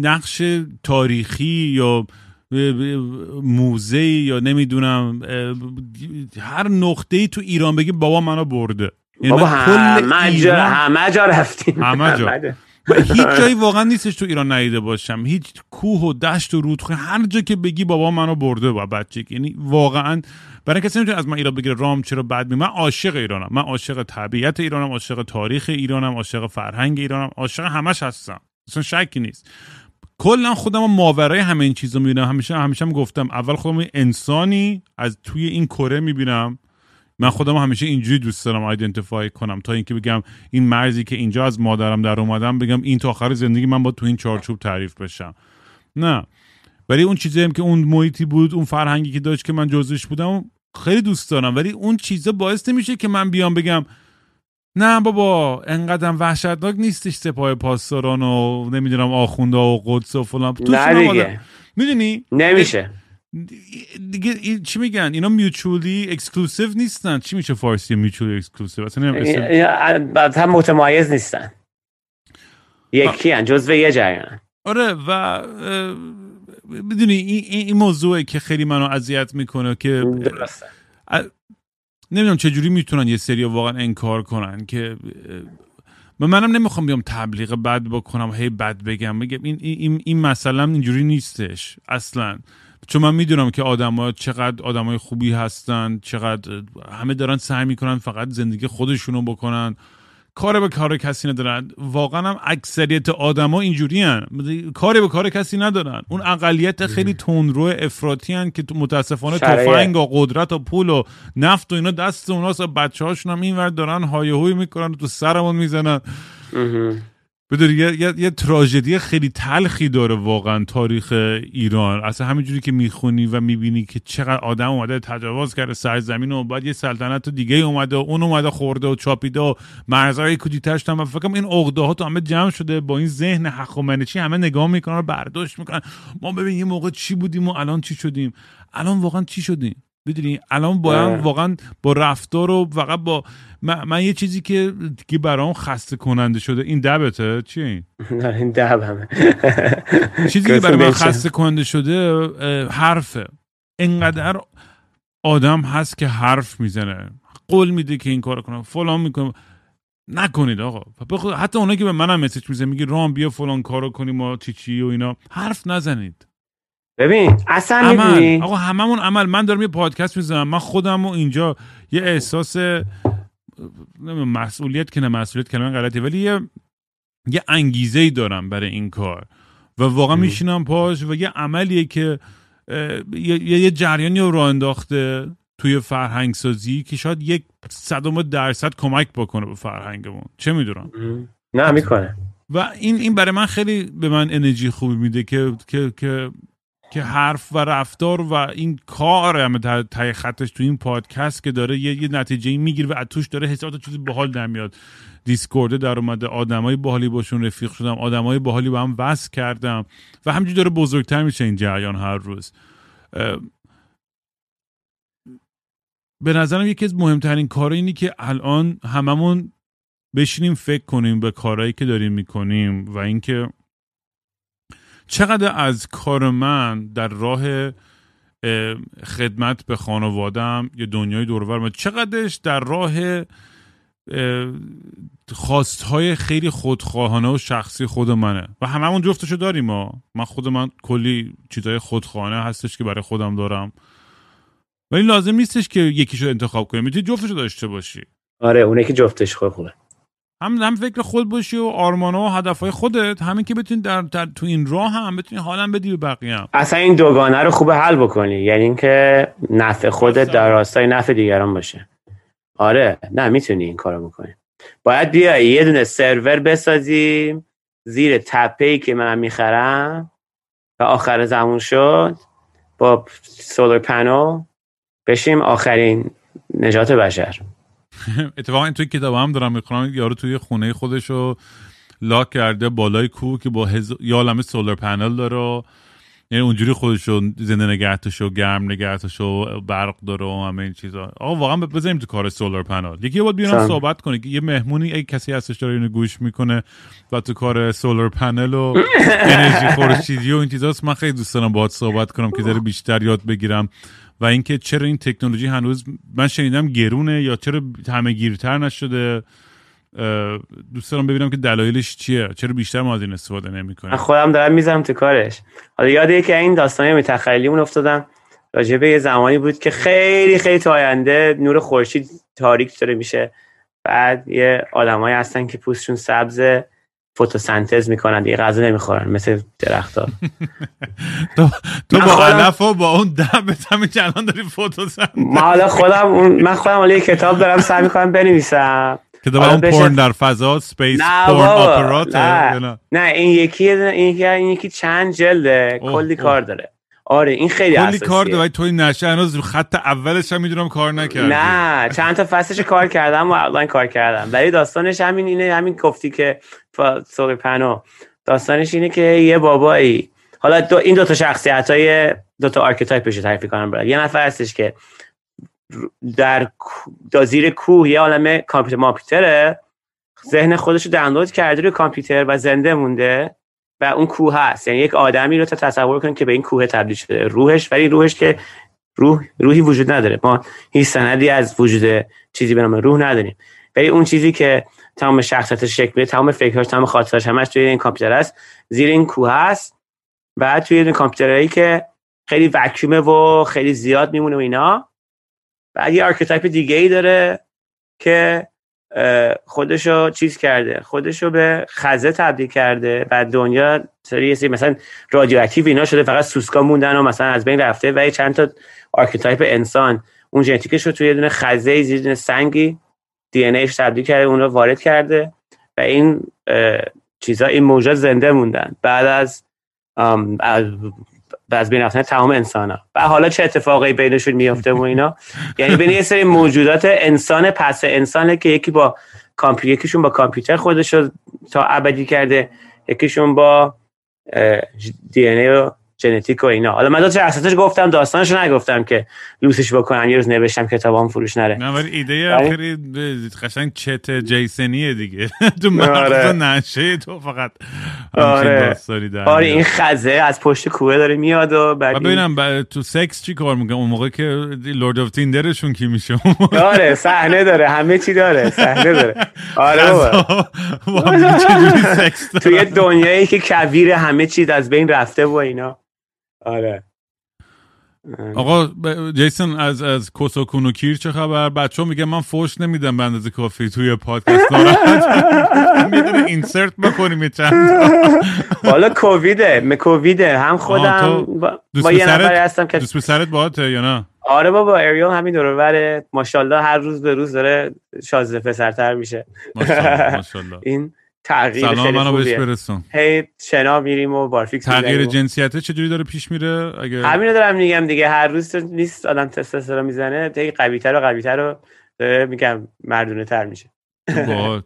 نقش تاریخی یا موزه یا نمی‌دونم هر نقطه ای تو ایران بگی بابا منو برده. بابا همه جا همه جا رفتیم. همه جا. هیچ جایی واقعا نیستش تو ایران ندیده باشم. هیچ کوه و دشت و رودخونه هر جا که بگی بابا منو برده با بچه. یعنی واقعا برای کسی نمی‌تونه از من ایران بگیره رام چرا بد می من عاشق ایرانم. من عاشق طبیعت ایرانم عاشق تاریخ ایرانم عاشق فرهنگ ایرانم عاشق همش هستم. اصلا شکی نیست. کلا خودم ماورای همه این چیزا می‌بینم. همیشه همیشه هم گفتم اول خودم انسانی از توی این کره می‌بینم. من خودم همیشه اینجوری دوست دارم آیدنتیفای کنم. تا اینکه بگم این مرزی که اینجا از مادرم در اومدم بگم این تا آخر زندگی من با تو این چارچوب تعریف بشم. نه. ولی اون چیزی هم که اون محیطی بود اون فرهنگی که داشت که من جزش بودم خیلی دوست دارم. ولی اون چیزا باعث نمیشه که من بیام بگم نه بابا انقدر وحشتناک نیستش سپاه پاسداران و نمی‌دونم آخونده و قدس و فلان. نه دیگه. می‌دونی؟ نمیشه. دیگه چی میگن؟ اینا mutually exclusive نیستن. چی میشه فارسی mutually exclusive اصلا هم متمایز نیستن. یکی هن جزو یه جریان. آره و می‌دونی این, این موضوعه که خیلی منو اذیت می‌کنه که نمی‌دونم چجوری می‌تونن یه سری واقعا انکار کنن که منم نمی‌خوام بیام تبلیغ بد بکنم هی بد بگم. بگم این این این مثلا اینجوری نیستش اصلا. چون من می‌دونم که آدما چقدر آدمای خوبی هستن چقدر همه دارن سعی می‌کنن فقط زندگی خودشونو بکنن. کار به کار کسی ندارن. واقعا هم اکثریت آدما اینجوری هن. کاری به کار کسی ندارن. اون اقلیت خیلی تندرو افراطی هن که متاسفانه تفنگ و قدرت و پول و نفت و اینا دست اوناست بچه هاشون هم اینور دارن هایهوی می‌کنن و تو سرمون می‌زنن. بدونی یه،, یه،, یه تراژدی خیلی تلخی داره واقعا تاریخ ایران. اصلا همینجوری که می‌خونی و می‌بینی که چقدر آدم اومده تجاوز کرده سرزمین و بعد یه سلطنت دیگه اومده و اون اومده خورده و چاپیده و مرزهای کودیتش هم فکرم این عقده ها تو همه جمع شده با این ذهن حق و منشی همه نگاه می‌کنن و برداشت می‌کنن. ما ببین یه موقع چی بودیم و الان چی شدیم؟ الان واقعا چی شدیم؟ می‌دونی؟ الان باید واقعا با رفتار و فقط با من, یه چیزی که دیگه برام خسته کننده شده. این دبته؟ چی؟ این این دب همه. چیزی که برای من خسته کننده شده حرفه. انقدر آدم هست که حرف می‌زنه. قول میده که این کار کنم فلان می‌کنم نکنید آقا. حتی اونایی که به منم مسیج می‌زنه میگه رام بیا فلان کارو کنیم ما چی چی و اینا. حرف نزنید. ببین اصلا عمل. آقا هممون عمل. من دارم یه پادکست می‌زنم من خودم و اینجا یه احساس مسئولیت که نه مسئولیت کلمه غلطی ولی یه یه انگیزه ای دارم برای این کار. و واقعا میشینم پاش و یه عملیه که یه, یه جریانی رو راه انداخته توی فرهنگ سازی که شاید یک صدم درصد کمک بکنه به فرهنگمون. چه می‌دونم؟ نه می‌کنه. و این این برای من خیلی به من انرژی خوبی میده که که که که حرف و رفتار و این کار همه تای خطش تو این پادکست که داره یه, یه نتیجه می‌گیره و از توش داره حسابات چیزی باحال در میاد دیسکورد در اومده آدمای باحالی باشون رفیق شدم آدمای باحالی با هم وصل کردم و همینجوری داره بزرگتر میشه این جریان هر روز. به نظرم یکی از مهمترین کار اینی که الان هممون بشینیم فکر کنیم به کارهایی که داریم می‌کنیم و اینکه چقدر از کار من در راه خدمت به خانوادم یا دنیای دورور چقدرش در راه خواستهای خیلی خودخواهانه و شخصی خود منه؟ و هممون جفتشو داریم ما. من خود من کلی چیزای خودخواهانه هستش که برای خودم دارم. ولی لازم نیستش که یکیشو انتخاب کنی می‌تونی جفتشو داشته باشی. آره اونه که جفتش خوبه. هم هم فکر خود باشی و آرمانا و هدفهای خودت همین که بتونی در, در تو این راه هم بتونی حالم بدی به بقیه هم. اصلا این دوگانه رو خوب حل بکنی. یعنی اینکه نفع خودت در راستای نفع دیگران باشه. آره. نه می‌تونی این کارو بکنی. باید بیای یه دونه سرور بسازیم زیر تپه ای که من می‌خرم و آخر زمون شد. با سولر پنل بشیم آخرین نجات بشر. اتفاقا این توی کتاب هم دارم می‌خونم. یارو توی خونه خودشو لاک کرده بالای کوه که با هز... یه عالمه سولر پنل داره. یعنی اونجوری خودشو زنده نگهتشو گرم نگهتشو برق داره و همه این چیزا. آقا واقعا بذاریم تو کار سولار پنل. یکی باید بیان صحبت کنه یه مهمونی ای کسی هستش داره اینو گوش می‌کنه و تو کار سولار پنل و انرژی خورشیدی و این چیزاست. من خیلی دوست دارم باهات صحبت کنم که ذره بیشتر یاد بگیرم. و اینکه چرا این تکنولوژی هنوز من شنیدم گرونه یا چرا همه گیرتر نشده؟ دوست دارم ببینم که دلایلش چیه. چرا بیشتر ما از این استفاده نمی‌کنیم؟ خودم دارم می‌ذارم تو کارش. حالا یاد که این داستانی متخیلیمون افتادم. راجع به یه زمانی بود که خیلی خیلی تا آینده نور خورشید تاریک داره میشه. بعد یه آدمایی هستن که پوستشون سبز فتوسنتز می‌کنن دیگه غذا نمی‌خورن مثل درخت ها تو, تو با علف با اون دم همین الان داری فتوسنتز من حالا خودم من خودم حالا یه کتاب دارم سعی می‌کنم بنویسم. که اون پورن در فضا سپیس پورن آپرات نه. نه؟ این یکی این یکی چند جلده کلی کار داره. آره این خیلی کلی کار ولی توی نشه هنوز خط اولش هم می‌دونم کار نکردی. نه چند تا فصلش کار کردم و اولین کار کردم. ولی داستانش همین اینه همین گفتی که سوقی پنو. داستانش اینه که یه بابایی حالا دو این دو تا شخصیت های دو تا archetype ش رو تعریف کنم برای یه نفر هستش که در زیر کوه یه عالم کامپیوتر ماپیتره ذهن خودش رو دانلود کرده روی کامپیوتر و زنده مونده. و اون کوه هست. یعنی یک آدمی رو تا تصور کن که به این کوه تبدیل شده. روحش ولی روحش که روح روحی وجود نداره. ما هیچ سندی از وجود چیزی به نام روح نداریم. ولی اون چیزی که تمام شخصیتش شکل میده تمام فکرهاش تمام خاطرش همش توی این کامپیوتر است زیر این کوه هست و توی این کامپیوترهایی که خیلی وکیومه و خیلی زیاد میمونه و اینا. بعد یه archetype دیگه ای داره که خودشو چیز کرده خودشو به خزه تبدیل کرده و دنیا سری مثلا رادیواکتیو اینا شده فقط سوسکا موندن و مثلا از بین رفته و چند تا archetype انسان. اون ژنتیکش رو توی یه دونه خزه زیر دونه سنگی DNA تبدیل کرده اون رو وارد کرده و این چیزا این موجود زنده موندن. بعد از بین رفتن تمام انسان ها و حالا چه اتفاقی بینشون میفته و اینا. یعنی بین یه سری موجودات انسان پس انسانه که یکی با کامپیوتر یکیشون با کامپیوتر خودش رو تا ابدی کرده یکیشون با دی ان ای ژنتیک و اینا. حالا من دو تا گفتم داستانش نگفتم که لوسش بکنن یه روز نوشتم کتابام فروش نره. نه ولی ایده آخری قشنگ چت جیسنیه دیگه. تو مغز آره. نشه تو فقط آره. آره این خزه از پشت کوه داره میاد و بعد ببینم تو سکس چی کار می‌کنه؟ اون موقع که Lord of Tinder شون کی میشه؟ آره صحنه داره. همه چی داره. صحنه داره. آره بابا. توی دنیایی که کویر همه چیز از بین رفته و اینا. آره. آقا جیسون از از کس و کون و کیر چه خبر؟ بچه میگه من فوش نمیدم به اندازه کافی توی پادکست می‌دونه insert بکنیم چند حالا کوویده می کوویده. هم خودم با یه نفری هستم که دوست پسرت باهاته یا نه؟ آره بابا اریال همین دور بره. ماشاءالله هر روز به روز داره شازده پسرتر میشه. ماشاءالله. این تغییر سلام منو بهش برسون. هی شنا میریم و بارفیکس تغییر جنسیت چجوری داره پیش میره؟ اگه همینو دارم میگم دیگه هر روز نیست آدم تستوسترون می‌زنه هی قویتر و قویتر رو میگم مردونه تر میشه. باید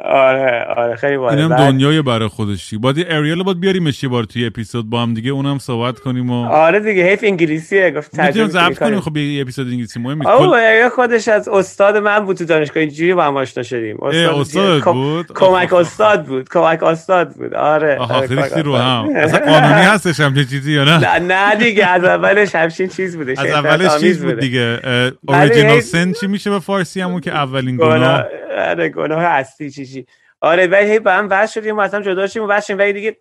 آره آره خیلی باید اینم دنیای برای خودشی باید اریال باید بیاریمش یه بار توی اپیزود با هم دیگه اونم صحبت کنیم و آره دیگه حیف انگلیسیه گفت ترجمه ضبط کنیم؟ خب یه اپیزود انگلیسی مهمه. اوه اریال خودش از استاد من بود تو دانشگاه اینجوری با هم آشنا شدیم. استاد, استاد بود؟ کمک استاد بود کمک استاد بود. آره آها خیلی رو هم. اصلا قانونی هستش هم چیزی یا نه؟ نه دیگه از اولش همچین چیز بوده از اولش چیز بود دیگه. اوریجینال سن چی میشه به فارسی همون که اولین گناه؟ آره گناه اصلی چی چی. آره ولی هی با هم وحش شدیم و اصلا جدا شدیم و وحش ولی دیگه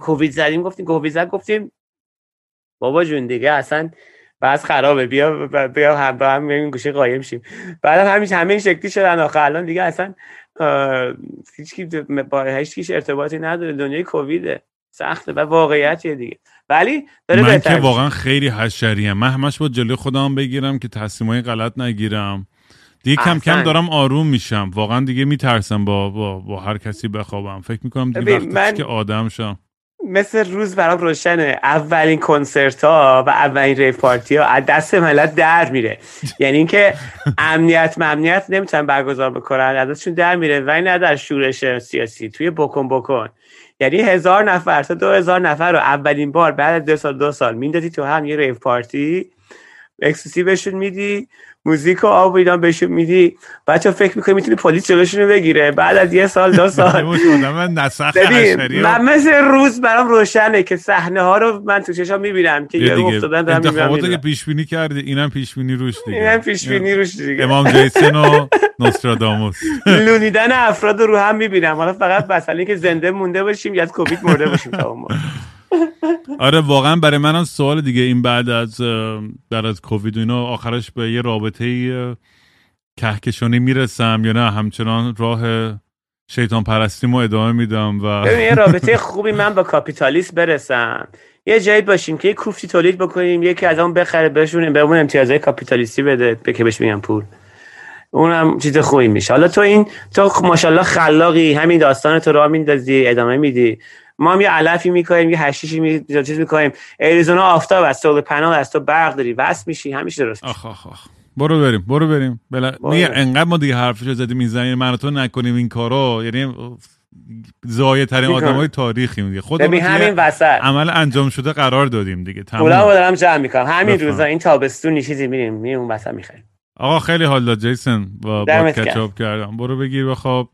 کووید زدیم گفتیم کووید زد گفتیم بابا جون دیگه اصلا بس خرابه بیا بیا هم با هم این گوشه قایم شیم. بعد هم همین همین شکلی شدن آخه. الان دیگه اصلا هیچ کی با هیچ کیش ارتباطی نداره. دنیای کوویده. سخته و واقعیتیه دیگه. ولی داره من که واقعا خیلی حشریم. من همش با جلوی خودم بگیرم که تصمیمای غلط نگیرم. دیگه کم کم دارم آروم میشم. واقعا دیگه میترسم با, با, با هر کسی بخوابم. فکر می‌کنم دیگه وقتی من... که آدم شم. مثل روز برام روشنه. اولین کنسرت ها و اولین ریف پارتی ها از دست ملت در میره. یعنی اینکه امنیت ممنیت نمی‌تونن برگزار بکنن ازشون در میره. و نه در شورش سیاسی. توی بکن بکن. یعنی هزار نفر تا دو هزار نفر رو اولین بار بعد دو سال دو سال میندازی تو هم یه ریف پارتی. بهشون میدی. موزیک و آب اینا بهشون میدی. بچه فکر می‌کنی می‌تونی پلیس جلوشون رو بگیره. بعد از یه سال دو سال. من مثل روز برام روشنه که صحنه ها رو من تو چشام می‌بینم که یه افتادن دارم انتخابات که پیش بینی کردی اینم پیش بینی روش دیگه. اینم پیش بینی روش دیگه. امام جیسن و نوستراداموس. لونیدن افراد رو هم می‌بینم. حالا فقط مسئله که زنده مونده باشیم یا از کووید مرده باشیم تا آره واقعا برای منم سوال دیگه این بعد از بعد از کووید و اینا آخرش به یه رابطه کهکشانی می‌رسم یا نه؟ همچنان راه شیطان پرستیمو ادامه میدم و یه رابطه خوبی من با کاپیتالیست برسم. یه جایی باشیم که یه کوفتی تولید بکنیم یکی از اون بخره بهشون بهمون امتیازهای کاپیتالیستی بده به که بهش میگم پول. اونم چیز خوبی میشه. حالا تو این تو ماشاءالله خلاقی همین داستان تو راه میندازی ادامه میدی. ما هم یه علفی می‌کنیم یه هشیشی می چیز می‌کنیم اریزونا آفتاب است تو پناه است تو برق داری وصل میشی همیشه درست. آخ آخ آخ. برو بریم برو بریم. بلا میگه انقدر ما دیگه حرفشو زدیم می‌زنیم من تو نکنیم این کارو یعنی زایه ترین آدم های تاریخی میگه خود همین وسط. عمل انجام شده قرار دادیم دیگه. تمام اولا دارم جمع می‌کنم. همین روزا این تابستون چیزی میریم میریم اون وسط می‌خریم. آقا خیلی حال داد جیسن با کچاپ کردم. برو بگیر بخواب.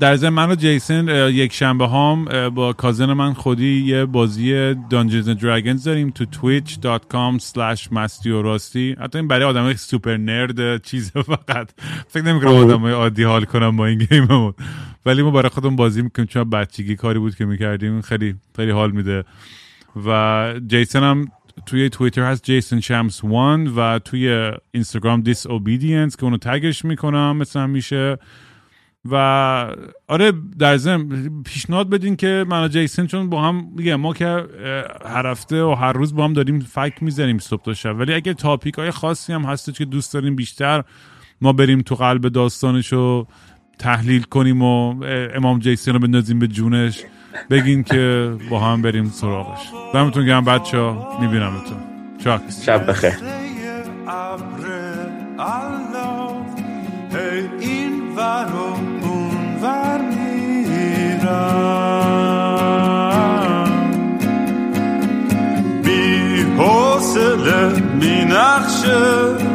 در ضمن من و جیسن یک شنبه هم با کازن من خودی یه بازی دانجنز دراگونز داریم تو twitch.com slash مستی و راستی حتی این برای آدم سوپر نرد چیز فقط. فکر نمی کنم آدم عادی حال کنم با این گیممون. ولی ما برای خودمون بازی می‌کنیم چون بچگی کاری بود که می‌کردیم. خیلی خیلی حال میده. و جیسن هم توی توییتر هست جیسن شمس وان و توی اینستاگرام دیس اوبیدینس که اونو تگش می‌کنم مثل همیشه. و آره در ضمن پیشنهاد بدین که من و جیسن چون با هم میگم ما که هر هفته و هر روز با هم داریم فک می‌زنیم صبح تا شب. ولی اگه تاپیک های خاصی هم هست که دوست داریم بیشتر ما بریم تو قلب داستانش رو تحلیل کنیم و امام جیسن رو بندازیم به جونش بگین که با هم بریم سراغش. دمتون گرم بچه ها میبینمتون چاک شب بخیر. ور بی حوصله بی نقشه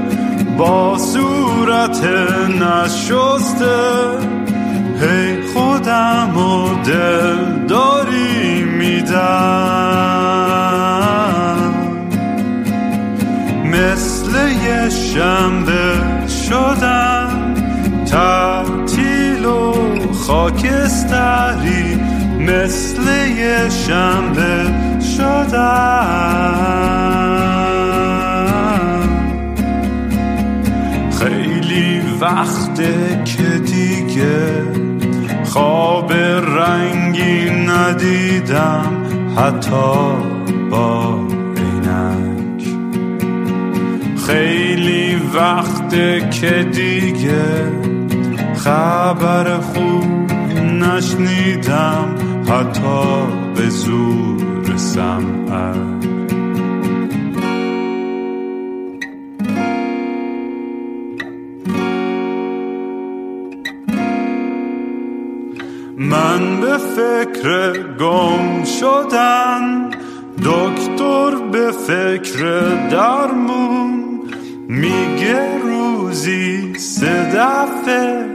با صورت نشسته. هی خودم و دل داری میدم. مثل یه شنبه شدم. خاکستری مثل یه شنبه شدم خیلی وقته که دیگه خواب رنگی ندیدم حتی با عینک. خیلی وقته که دیگه خبر خوب نشنیدم حتی به زور سمعت من به فکر گم شدن دکتر به فکر درمون میگه روزی سه دفعه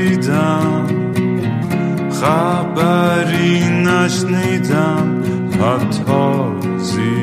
ندیدم خبری نشنیدم حتی زیر